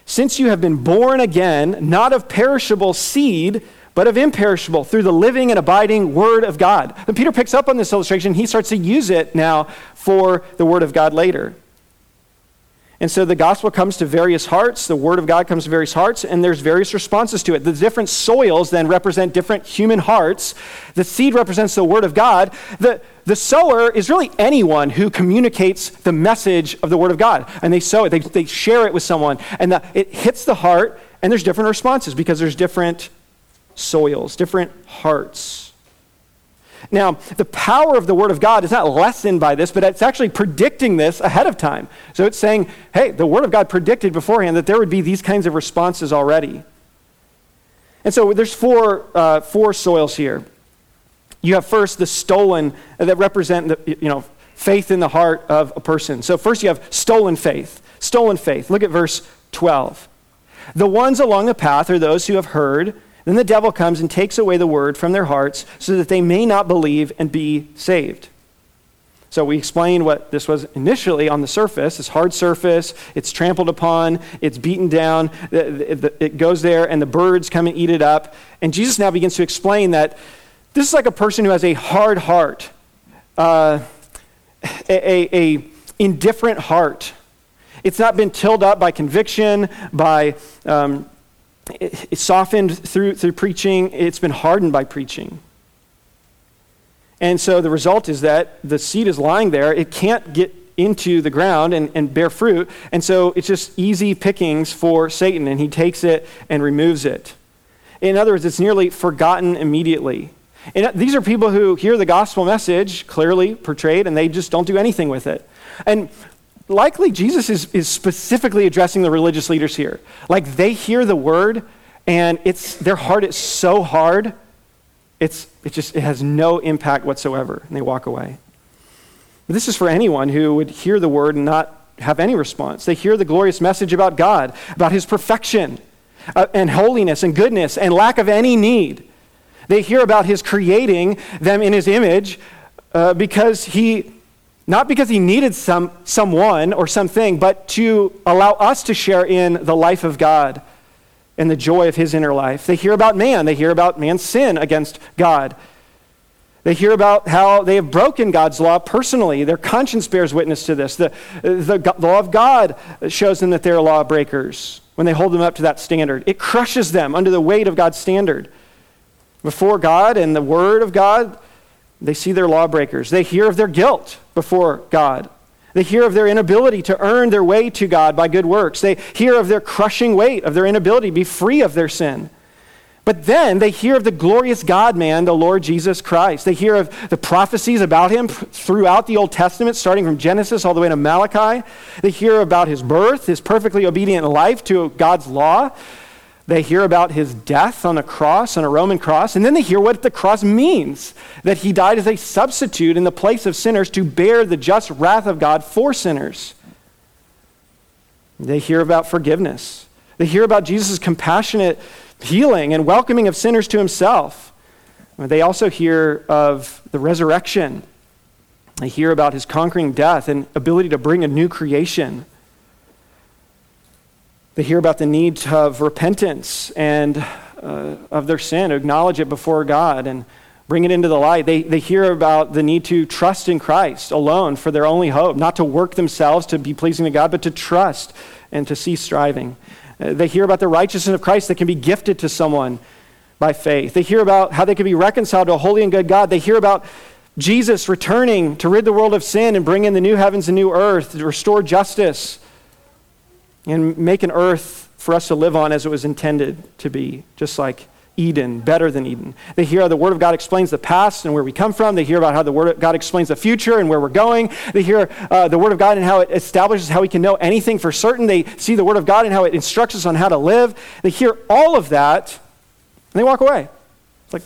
Since you have been born again, not of perishable seed, but of imperishable, through the living and abiding Word of God. And Peter picks up on this illustration. He starts to use it now for the Word of God later. And so the gospel comes to various hearts, the word of God comes to various hearts, and there's various responses to it. The different soils then represent different human hearts. The seed represents the word of God. The, the sower is really anyone who communicates the message of the word of God. And they sow it, they, they share it with someone, and the, it hits the heart, and there's different responses because there's different soils, different hearts. Now, the power of the Word of God is not lessened by this, but it's actually predicting this ahead of time. So it's saying, hey, the Word of God predicted beforehand that there would be these kinds of responses already. And so there's four, uh, four soils here. You have first the stolen uh, that represent the, you know, faith in the heart of a person. So first you have stolen faith. Stolen faith. Look at verse 12. The ones along the path are those who have heard then the devil comes and takes away the word from their hearts so that they may not believe and be saved. So we explained what this was initially on the surface, this hard surface. It's trampled upon, it's beaten down, it goes there, and the birds come and eat it up. And Jesus now begins to explain that this is like a person who has a hard heart, uh, a, a, a indifferent heart. It's not been tilled up by conviction, by um, it's softened through, through preaching, it's been hardened by preaching. And so the result is that the seed is lying there. It can't get into the ground and, and bear fruit. And so it's just easy pickings for Satan, and he takes it and removes it. In other words, it's nearly forgotten immediately. And these are people who hear the gospel message clearly portrayed, and they just don't do anything with it. And likely Jesus is, is specifically addressing the religious leaders here. Like they hear the word, and it's their heart is so hard, it's it just it has no impact whatsoever, and they walk away. But this is for anyone who would hear the word and not have any response. They hear the glorious message about God, about his perfection uh, and holiness and goodness and lack of any need. They hear about his creating them in his image uh, because he, not because he needed some, someone or something, but to allow us to share in the life of God and the joy of his inner life. They hear about man. They hear about man's sin against God. They hear about how they have broken God's law personally. Their conscience bears witness to this. The, the law of God shows them that they're lawbreakers when they hold them up to that standard. It crushes them under the weight of God's standard. Before God and the Word of God, they see their lawbreakers. They hear of their guilt before God. They hear of their inability to earn their way to God by good works. They hear of their crushing weight, of their inability to be free of their sin. But then they hear of the glorious God man, the Lord Jesus Christ. They hear of the prophecies about him throughout the Old Testament, starting from Genesis all the way to Malachi. They hear about his birth, his perfectly obedient life to God's law. They hear about his death on a cross, on a Roman cross, and then they hear what the cross means that he died as a substitute in the place of sinners to bear the just wrath of God for sinners. They hear about forgiveness. They hear about Jesus' compassionate healing and welcoming of sinners to himself. They also hear of the resurrection. They hear about his conquering death and ability to bring a new creation. They hear about the need of repentance and uh, of their sin, acknowledge it before God and bring it into the light. They, they hear about the need to trust in Christ alone for their only hope, not to work themselves to be pleasing to God, but to trust and to cease striving. Uh, they hear about the righteousness of Christ that can be gifted to someone by faith. They hear about how they can be reconciled to a holy and good God. They hear about Jesus returning to rid the world of sin and bring in the new heavens and new earth, to restore justice and make an earth for us to live on as it was intended to be, just like Eden, better than Eden. They hear how the Word of God explains the past and where we come from. They hear about how the Word of God explains the future and where we're going. They hear uh, the Word of God and how it establishes how we can know anything for certain. They see the Word of God and how it instructs us on how to live. They hear all of that and they walk away. It's like,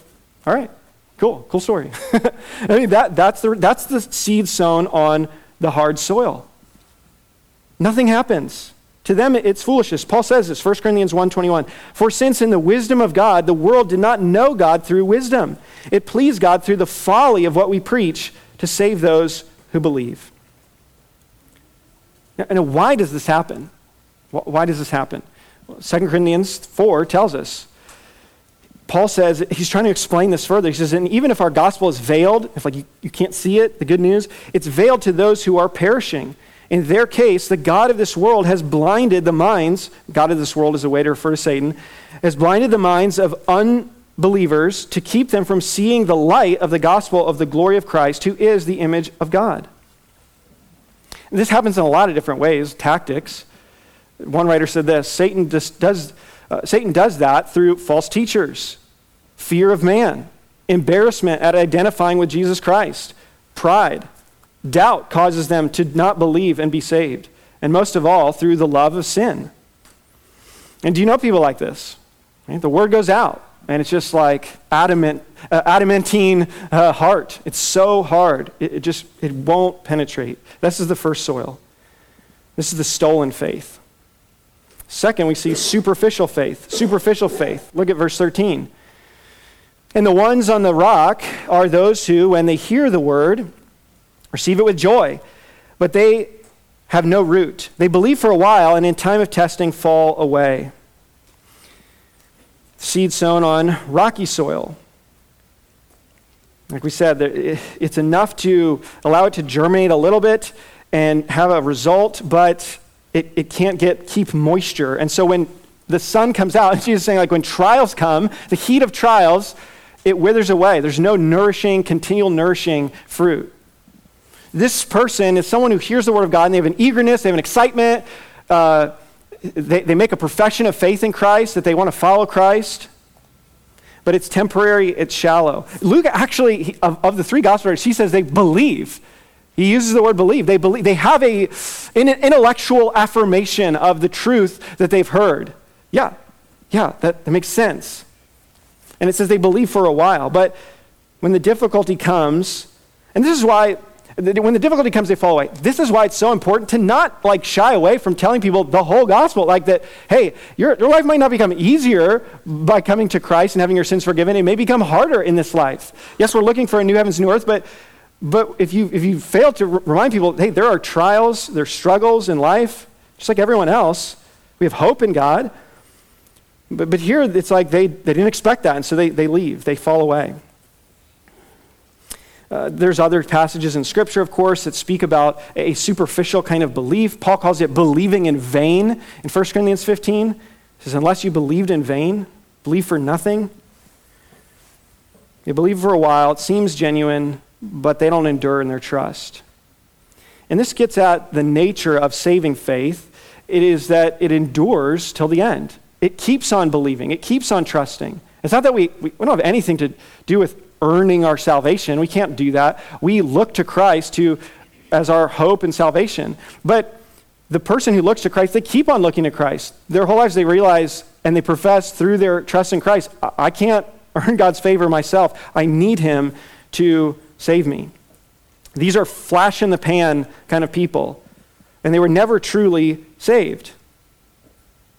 all right, cool, cool story. (laughs) I mean, that, that's, the, that's the seed sown on the hard soil. Nothing happens. To them it's foolishness. Paul says this, 1 Corinthians 1:21. For since in the wisdom of God the world did not know God through wisdom, it pleased God through the folly of what we preach to save those who believe. Now, why does this happen? Why does this happen? Well, 2 Corinthians 4 tells us. Paul says, he's trying to explain this further. He says, and even if our gospel is veiled, if like you, you can't see it, the good news, it's veiled to those who are perishing in their case, the God of this world has blinded the minds, God of this world is a way to refer to Satan, has blinded the minds of unbelievers to keep them from seeing the light of the gospel of the glory of Christ, who is the image of God. And this happens in a lot of different ways, tactics. One writer said this Satan does, uh, Satan does that through false teachers, fear of man, embarrassment at identifying with Jesus Christ, pride Doubt causes them to not believe and be saved. And most of all, through the love of sin. And do you know people like this? Right? The word goes out, and it's just like adamant, uh, adamantine uh, heart. It's so hard. It, it just it won't penetrate. This is the first soil. This is the stolen faith. Second, we see superficial faith. Superficial faith. Look at verse 13. And the ones on the rock are those who, when they hear the word, receive it with joy, but they have no root. They believe for a while and in time of testing fall away. Seed sown on rocky soil. Like we said, it's enough to allow it to germinate a little bit and have a result, but it, it can't get keep moisture. And so when the sun comes out, (laughs) Jesus is saying, like when trials come, the heat of trials, it withers away. There's no nourishing, continual nourishing fruit. This person is someone who hears the word of God and they have an eagerness, they have an excitement. Uh, they, they make a profession of faith in Christ, that they want to follow Christ, but it's temporary, it's shallow. Luke actually, of, of the three gospel writers, he says they believe. He uses the word believe. They believe. They have a, an intellectual affirmation of the truth that they've heard. Yeah, yeah, that, that makes sense. And it says they believe for a while. But when the difficulty comes, and this is why when the difficulty comes, they fall away. This is why it's so important to not like shy away from telling people the whole gospel. Like that, hey, your, your life might not become easier by coming to Christ and having your sins forgiven. It may become harder in this life. Yes, we're looking for a new heavens, new earth, but but if you if you fail to r- remind people, hey, there are trials, there's struggles in life, just like everyone else. We have hope in God. But, but here it's like they, they didn't expect that, and so they, they leave, they fall away. Uh, there's other passages in Scripture, of course, that speak about a superficial kind of belief. Paul calls it believing in vain in 1 Corinthians 15. He says, Unless you believed in vain, believe for nothing. They believe for a while, it seems genuine, but they don't endure in their trust. And this gets at the nature of saving faith. It is that it endures till the end. It keeps on believing, it keeps on trusting. It's not that we, we, we don't have anything to do with earning our salvation. We can't do that. We look to Christ to, as our hope and salvation. But the person who looks to Christ, they keep on looking to Christ. Their whole lives, they realize and they profess through their trust in Christ I can't (laughs) earn God's favor myself. I need Him to save me. These are flash in the pan kind of people, and they were never truly saved.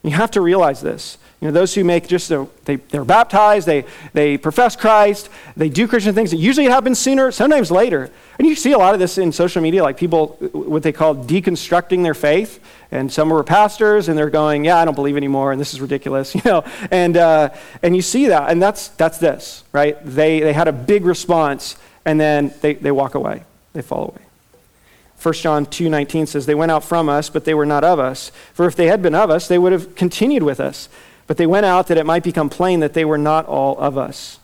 You have to realize this. You know, those who make just a, they, they're baptized, they, they profess Christ, they do Christian things. It usually happens sooner, sometimes later. And you see a lot of this in social media, like people, what they call deconstructing their faith. And some were pastors, and they're going, "Yeah, I don't believe anymore, and this is ridiculous," (laughs) you know. And uh, and you see that, and that's that's this, right? They they had a big response, and then they, they walk away, they fall away. 1 John 2:19 says they went out from us but they were not of us for if they had been of us they would have continued with us but they went out that it might become plain that they were not all of us.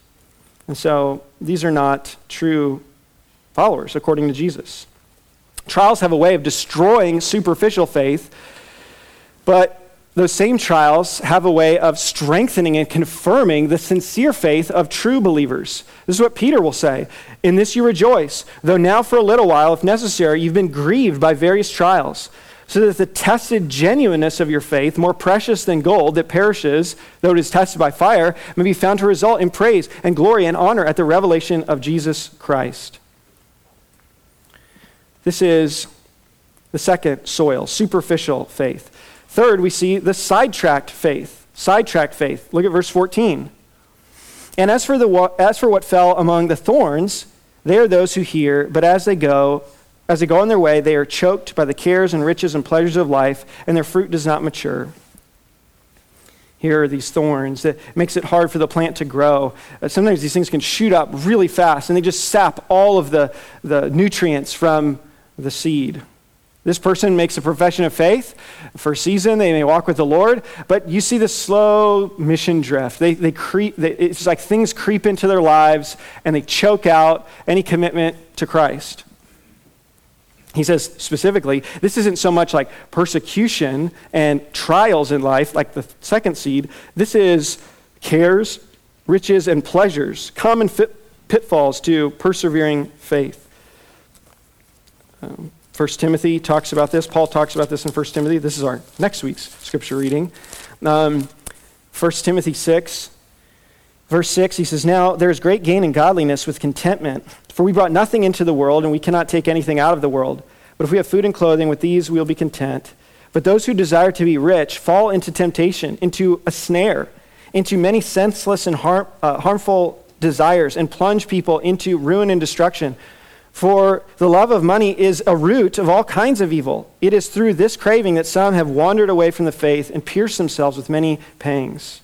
And so these are not true followers according to Jesus. Trials have a way of destroying superficial faith, but those same trials have a way of strengthening and confirming the sincere faith of true believers. This is what Peter will say. In this you rejoice, though now for a little while, if necessary, you've been grieved by various trials so that the tested genuineness of your faith, more precious than gold that perishes, though it is tested by fire, may be found to result in praise and glory and honor at the revelation of Jesus Christ. This is the second soil, superficial faith. Third, we see the sidetracked faith. Sidetracked faith. Look at verse 14. And as for, the, as for what fell among the thorns, they are those who hear, but as they go, as they go on their way, they are choked by the cares and riches and pleasures of life, and their fruit does not mature. Here are these thorns that makes it hard for the plant to grow. Uh, sometimes these things can shoot up really fast, and they just sap all of the, the nutrients from the seed. This person makes a profession of faith. For a season, they may walk with the Lord, but you see the slow mission drift. They, they creep, they, it's like things creep into their lives and they choke out any commitment to Christ. He says specifically, this isn't so much like persecution and trials in life, like the second seed. This is cares, riches, and pleasures, common pitfalls to persevering faith. Um, 1 Timothy talks about this. Paul talks about this in 1 Timothy. This is our next week's scripture reading. Um, 1 Timothy 6, verse 6, he says, Now there is great gain in godliness with contentment for we brought nothing into the world, and we cannot take anything out of the world. But if we have food and clothing, with these we will be content. But those who desire to be rich fall into temptation, into a snare, into many senseless and harm, uh, harmful desires, and plunge people into ruin and destruction. For the love of money is a root of all kinds of evil. It is through this craving that some have wandered away from the faith and pierced themselves with many pangs.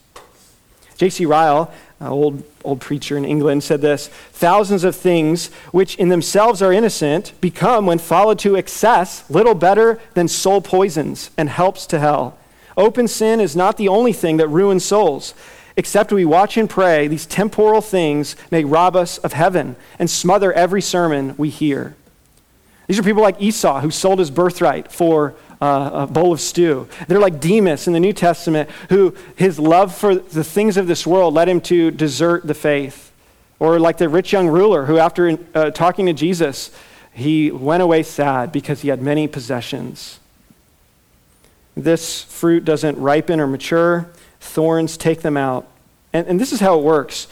J.C. Ryle old, old preacher in England said this Thousands of things which in themselves are innocent become, when followed to excess, little better than soul poisons and helps to hell. Open sin is not the only thing that ruins souls. Except we watch and pray, these temporal things may rob us of heaven and smother every sermon we hear. These are people like Esau, who sold his birthright for uh, a bowl of stew. They're like Demas in the New Testament, who his love for the things of this world led him to desert the faith. Or like the rich young ruler, who after uh, talking to Jesus, he went away sad because he had many possessions. This fruit doesn't ripen or mature, thorns take them out. And, and this is how it works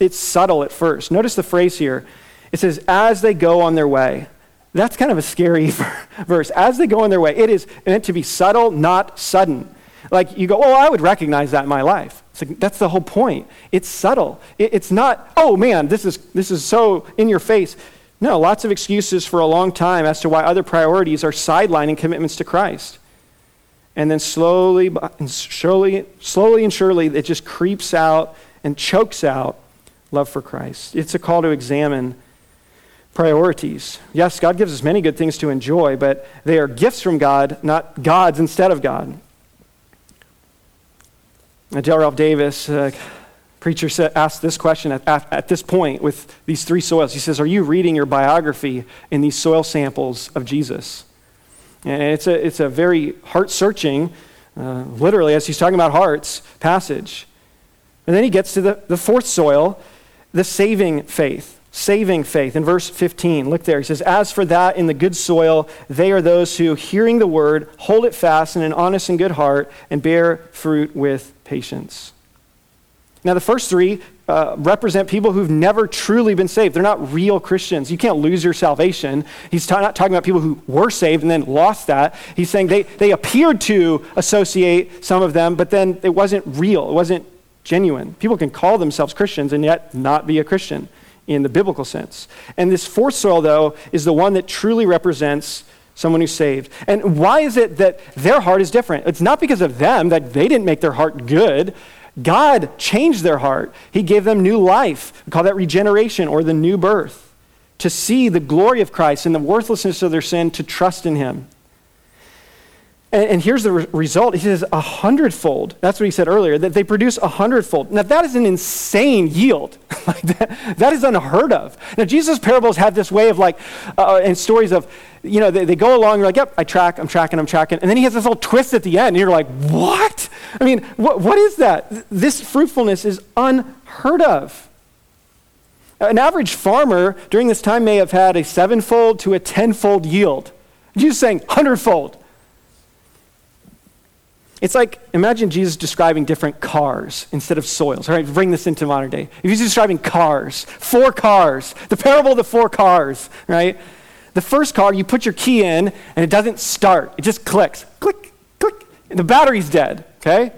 it's subtle at first. Notice the phrase here it says, as they go on their way. That's kind of a scary (laughs) verse. As they go on their way, it is meant to be subtle, not sudden. Like you go, oh, I would recognize that in my life. Like, that's the whole point. It's subtle. It, it's not, oh man, this is, this is so in your face. No, lots of excuses for a long time as to why other priorities are sidelining commitments to Christ. And then slowly and surely, slowly and surely, it just creeps out and chokes out love for Christ. It's a call to examine priorities. Yes, God gives us many good things to enjoy, but they are gifts from God, not gods instead of God. Dale Ralph Davis, uh, preacher, asked this question at, at, at this point with these three soils. He says, Are you reading your biography in these soil samples of Jesus? And it's a, it's a very heart searching, uh, literally, as he's talking about hearts, passage. And then he gets to the, the fourth soil, the saving faith saving faith. In verse 15, look there. He says, As for that in the good soil, they are those who, hearing the word, hold it fast in an honest and good heart and bear fruit with patience. Now, the first three uh, represent people who've never truly been saved. They're not real Christians. You can't lose your salvation. He's not talking about people who were saved and then lost that. He's saying they, they appeared to associate some of them, but then it wasn't real. It wasn't genuine. People can call themselves Christians and yet not be a Christian in the biblical sense. And this fourth soil, though, is the one that truly represents someone who's saved. And why is it that their heart is different? It's not because of them, that they didn't make their heart good. God changed their heart. He gave them new life. We call that regeneration or the new birth. To see the glory of Christ and the worthlessness of their sin, to trust in Him. And, and here's the re- result. He says a hundredfold. That's what he said earlier, that they produce a hundredfold. Now, that is an insane yield. (laughs) like that, that is unheard of. Now, Jesus' parables have this way of like, uh, and stories of, you know, they, they go along, you're like, yep, I track, I'm tracking, I'm tracking. And then he has this little twist at the end, and you're like, what? I mean, what, what is that? This fruitfulness is unheard of. An average farmer during this time may have had a sevenfold to a tenfold yield. Jesus saying hundredfold. It's like, imagine Jesus describing different cars instead of soils. All right, bring this into modern day. If he's describing cars, four cars, the parable of the four cars, right? The first car, you put your key in and it doesn't start. It just clicks. Click, click. And the battery's dead, okay?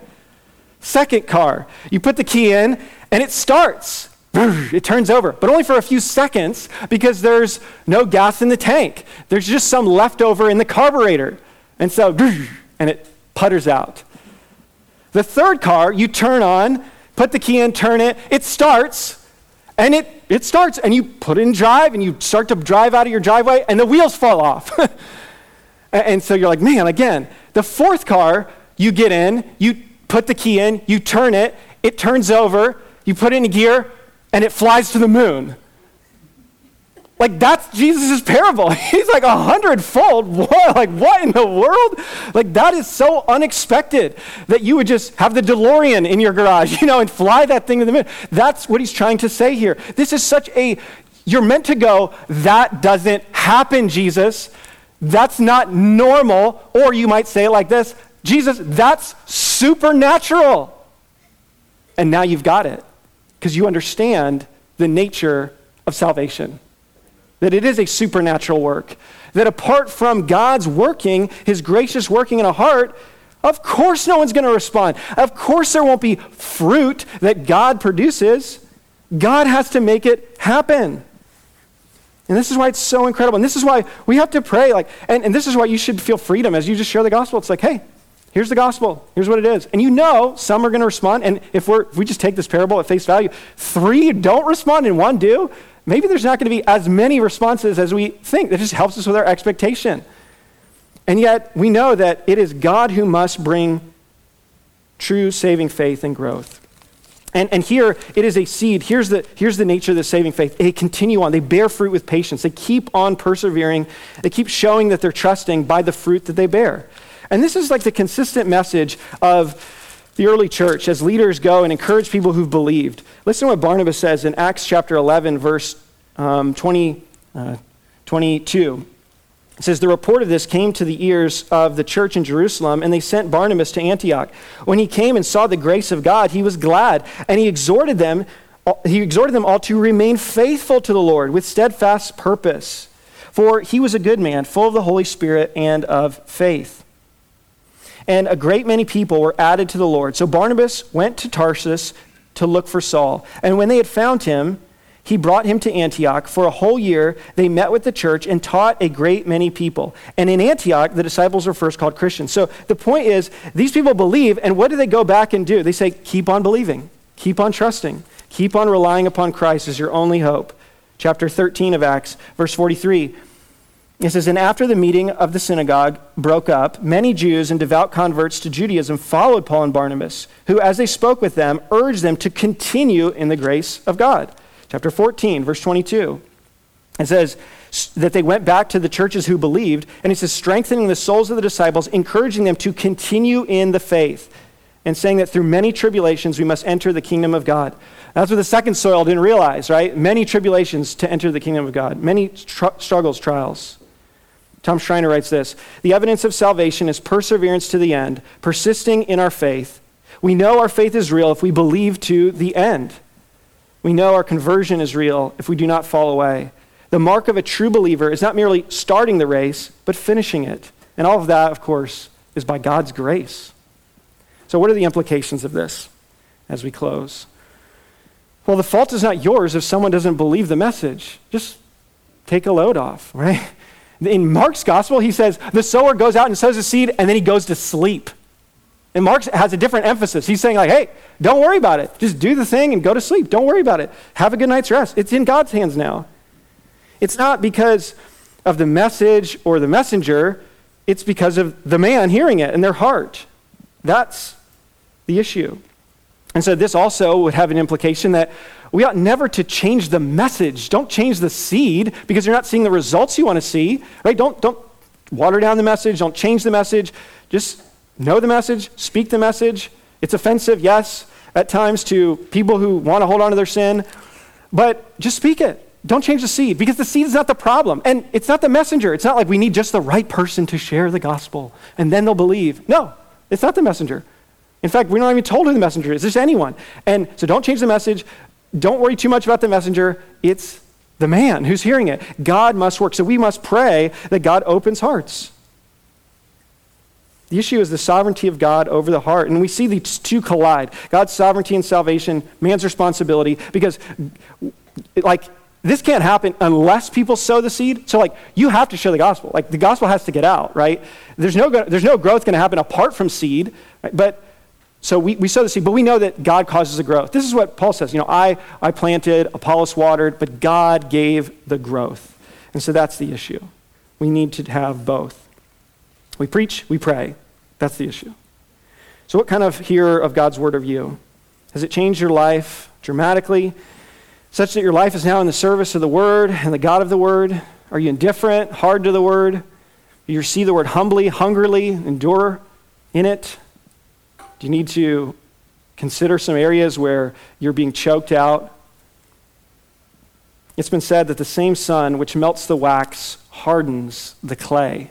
Second car, you put the key in and it starts. It turns over, but only for a few seconds because there's no gas in the tank. There's just some leftover in the carburetor. And so, and it putters out. The third car, you turn on, put the key in, turn it, it starts, and it, it starts, and you put in drive, and you start to drive out of your driveway, and the wheels fall off. (laughs) and so you're like, man, again. The fourth car, you get in, you put the key in, you turn it, it turns over, you put it in gear, and it flies to the moon. Like that's Jesus' parable. (laughs) He's like a hundredfold. (laughs) What? Like what in the world? Like that is so unexpected that you would just have the DeLorean in your garage, (laughs) you know, and fly that thing to the moon. That's what he's trying to say here. This is such a you're meant to go, that doesn't happen, Jesus. That's not normal. Or you might say it like this Jesus, that's supernatural. And now you've got it because you understand the nature of salvation that it is a supernatural work. That apart from God's working, his gracious working in a heart, of course no one's going to respond. Of course there won't be fruit that God produces. God has to make it happen. And this is why it's so incredible. And this is why we have to pray. Like, and, and this is why you should feel freedom as you just share the gospel. It's like, hey, here's the gospel. Here's what it is. And you know some are going to respond. And if, we're, if we just take this parable at face value, three don't respond and one do, maybe there's not going to be as many responses as we think. That just helps us with our expectation. And yet, we know that it is God who must bring true saving faith and growth. And, and here it is a seed. Here's the, here's the nature of the saving faith. They continue on. They bear fruit with patience. They keep on persevering. They keep showing that they're trusting by the fruit that they bear. And this is like the consistent message of the early church as leaders go and encourage people who've believed. Listen to what Barnabas says in Acts chapter 11, verse um, 20, uh, 22. It says, The report of this came to the ears of the church in Jerusalem, and they sent Barnabas to Antioch. When he came and saw the grace of God, he was glad, and he exhorted them, he exhorted them all to remain faithful to the Lord with steadfast purpose. For he was a good man, full of the Holy Spirit and of faith. And a great many people were added to the Lord. So Barnabas went to Tarsus to look for Saul. And when they had found him, he brought him to Antioch. For a whole year, they met with the church and taught a great many people. And in Antioch, the disciples were first called Christians. So the point is, these people believe, and what do they go back and do? They say, keep on believing, keep on trusting, keep on relying upon Christ as your only hope. Chapter 13 of Acts, verse 43. It says, And after the meeting of the synagogue broke up, many Jews and devout converts to Judaism followed Paul and Barnabas, who, as they spoke with them, urged them to continue in the grace of God chapter 14, verse 22. It says that they went back to the churches who believed, and it says, strengthening the souls of the disciples, encouraging them to continue in the faith, and saying that through many tribulations we must enter the kingdom of God. That's what the second soil didn't realize, right? Many tribulations to enter the kingdom of God, many tr- struggles, trials. Tom Schreiner writes this The evidence of salvation is perseverance to the end, persisting in our faith. We know our faith is real if we believe to the end. We know our conversion is real if we do not fall away. The mark of a true believer is not merely starting the race, but finishing it. And all of that, of course, is by God's grace. So, what are the implications of this as we close? Well, the fault is not yours if someone doesn't believe the message. Just take a load off, (laughs) right? In Mark's gospel, he says the sower goes out and sows a seed and then he goes to sleep. And Mark has a different emphasis. He's saying, like, hey, don't worry about it. Just do the thing and go to sleep. Don't worry about it. Have a good night's rest. It's in God's hands now. It's not because of the message or the messenger, it's because of the man hearing it in their heart. That's the issue. And so this also would have an implication that we ought never to change the message. Don't change the seed because you're not seeing the results you want to see. Right? Don't don't water down the message, don't change the message. Just know the message, speak the message. It's offensive, yes, at times to people who want to hold on to their sin, but just speak it. Don't change the seed because the seed is not the problem. And it's not the messenger. It's not like we need just the right person to share the gospel and then they'll believe. No, it's not the messenger. In fact, we're not even told who the messenger is. It's just anyone. And so don't change the message. Don't worry too much about the messenger. It's the man who's hearing it. God must work. So we must pray that God opens hearts. The issue is the sovereignty of God over the heart. And we see these two collide God's sovereignty and salvation, man's responsibility, because, like, this can't happen unless people sow the seed. So, like, you have to share the gospel. Like, the gospel has to get out, right? There's no, there's no growth going to happen apart from seed. Right? But, so we, we sow the seed, but we know that God causes the growth. This is what Paul says. You know, I, I planted, Apollos watered, but God gave the growth. And so that's the issue. We need to have both. We preach, we pray. That's the issue. So, what kind of hearer of God's word are you? Has it changed your life dramatically, such that your life is now in the service of the word and the God of the word? Are you indifferent, hard to the word? Do you see the word humbly, hungrily, endure in it? Do you need to consider some areas where you're being choked out? It's been said that the same sun which melts the wax hardens the clay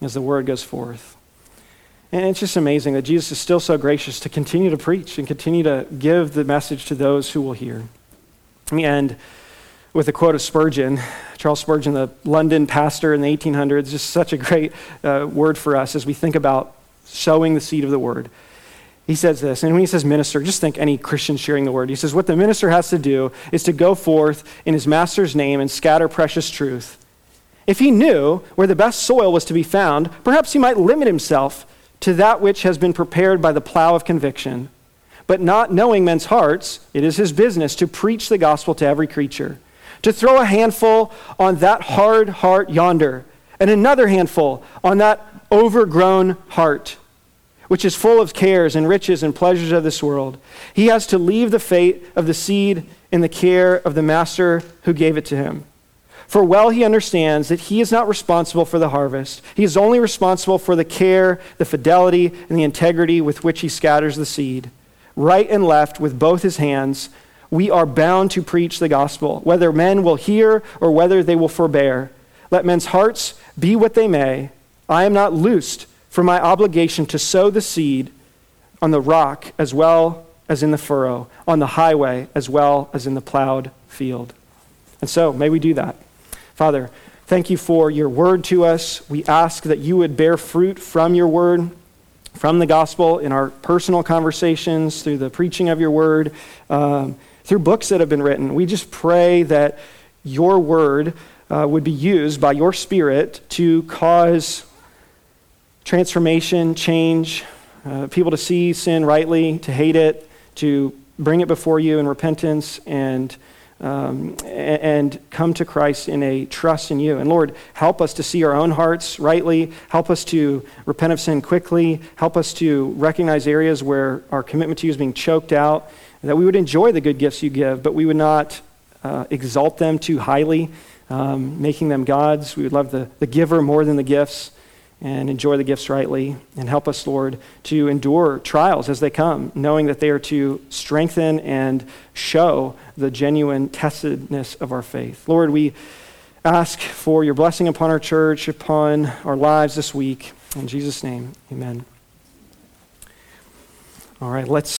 as the word goes forth. And it's just amazing that Jesus is still so gracious to continue to preach and continue to give the message to those who will hear. Let me end with a quote of Spurgeon. Charles Spurgeon, the London pastor in the 1800s, just such a great uh, word for us as we think about sowing the seed of the word. He says this, and when he says minister, just think any Christian sharing the word. He says, What the minister has to do is to go forth in his master's name and scatter precious truth if he knew where the best soil was to be found, perhaps he might limit himself to that which has been prepared by the plow of conviction. But not knowing men's hearts, it is his business to preach the gospel to every creature, to throw a handful on that hard heart yonder, and another handful on that overgrown heart. Which is full of cares and riches and pleasures of this world. He has to leave the fate of the seed in the care of the master who gave it to him. For well he understands that he is not responsible for the harvest. He is only responsible for the care, the fidelity, and the integrity with which he scatters the seed. Right and left, with both his hands, we are bound to preach the gospel, whether men will hear or whether they will forbear. Let men's hearts be what they may. I am not loosed from my obligation to sow the seed on the rock as well as in the furrow, on the highway as well as in the plowed field. And so, may we do that. Father, thank you for your word to us. We ask that you would bear fruit from your word, from the gospel, in our personal conversations, through the preaching of your word, um, through books that have been written. We just pray that your word uh, would be used by your spirit to cause transformation, change, uh, people to see sin rightly, to hate it, to bring it before you in repentance and um, and come to Christ in a trust in you. And Lord, help us to see our own hearts rightly. Help us to repent of sin quickly. Help us to recognize areas where our commitment to you is being choked out. That we would enjoy the good gifts you give, but we would not uh, exalt them too highly, um, making them gods. We would love the, the giver more than the gifts and enjoy the gifts rightly. And help us, Lord, to endure trials as they come, knowing that they are to strengthen and show the genuine testedness of our faith. Lord, we ask for your blessing upon our church, upon our lives this week. In Jesus' name, amen. All right, let's.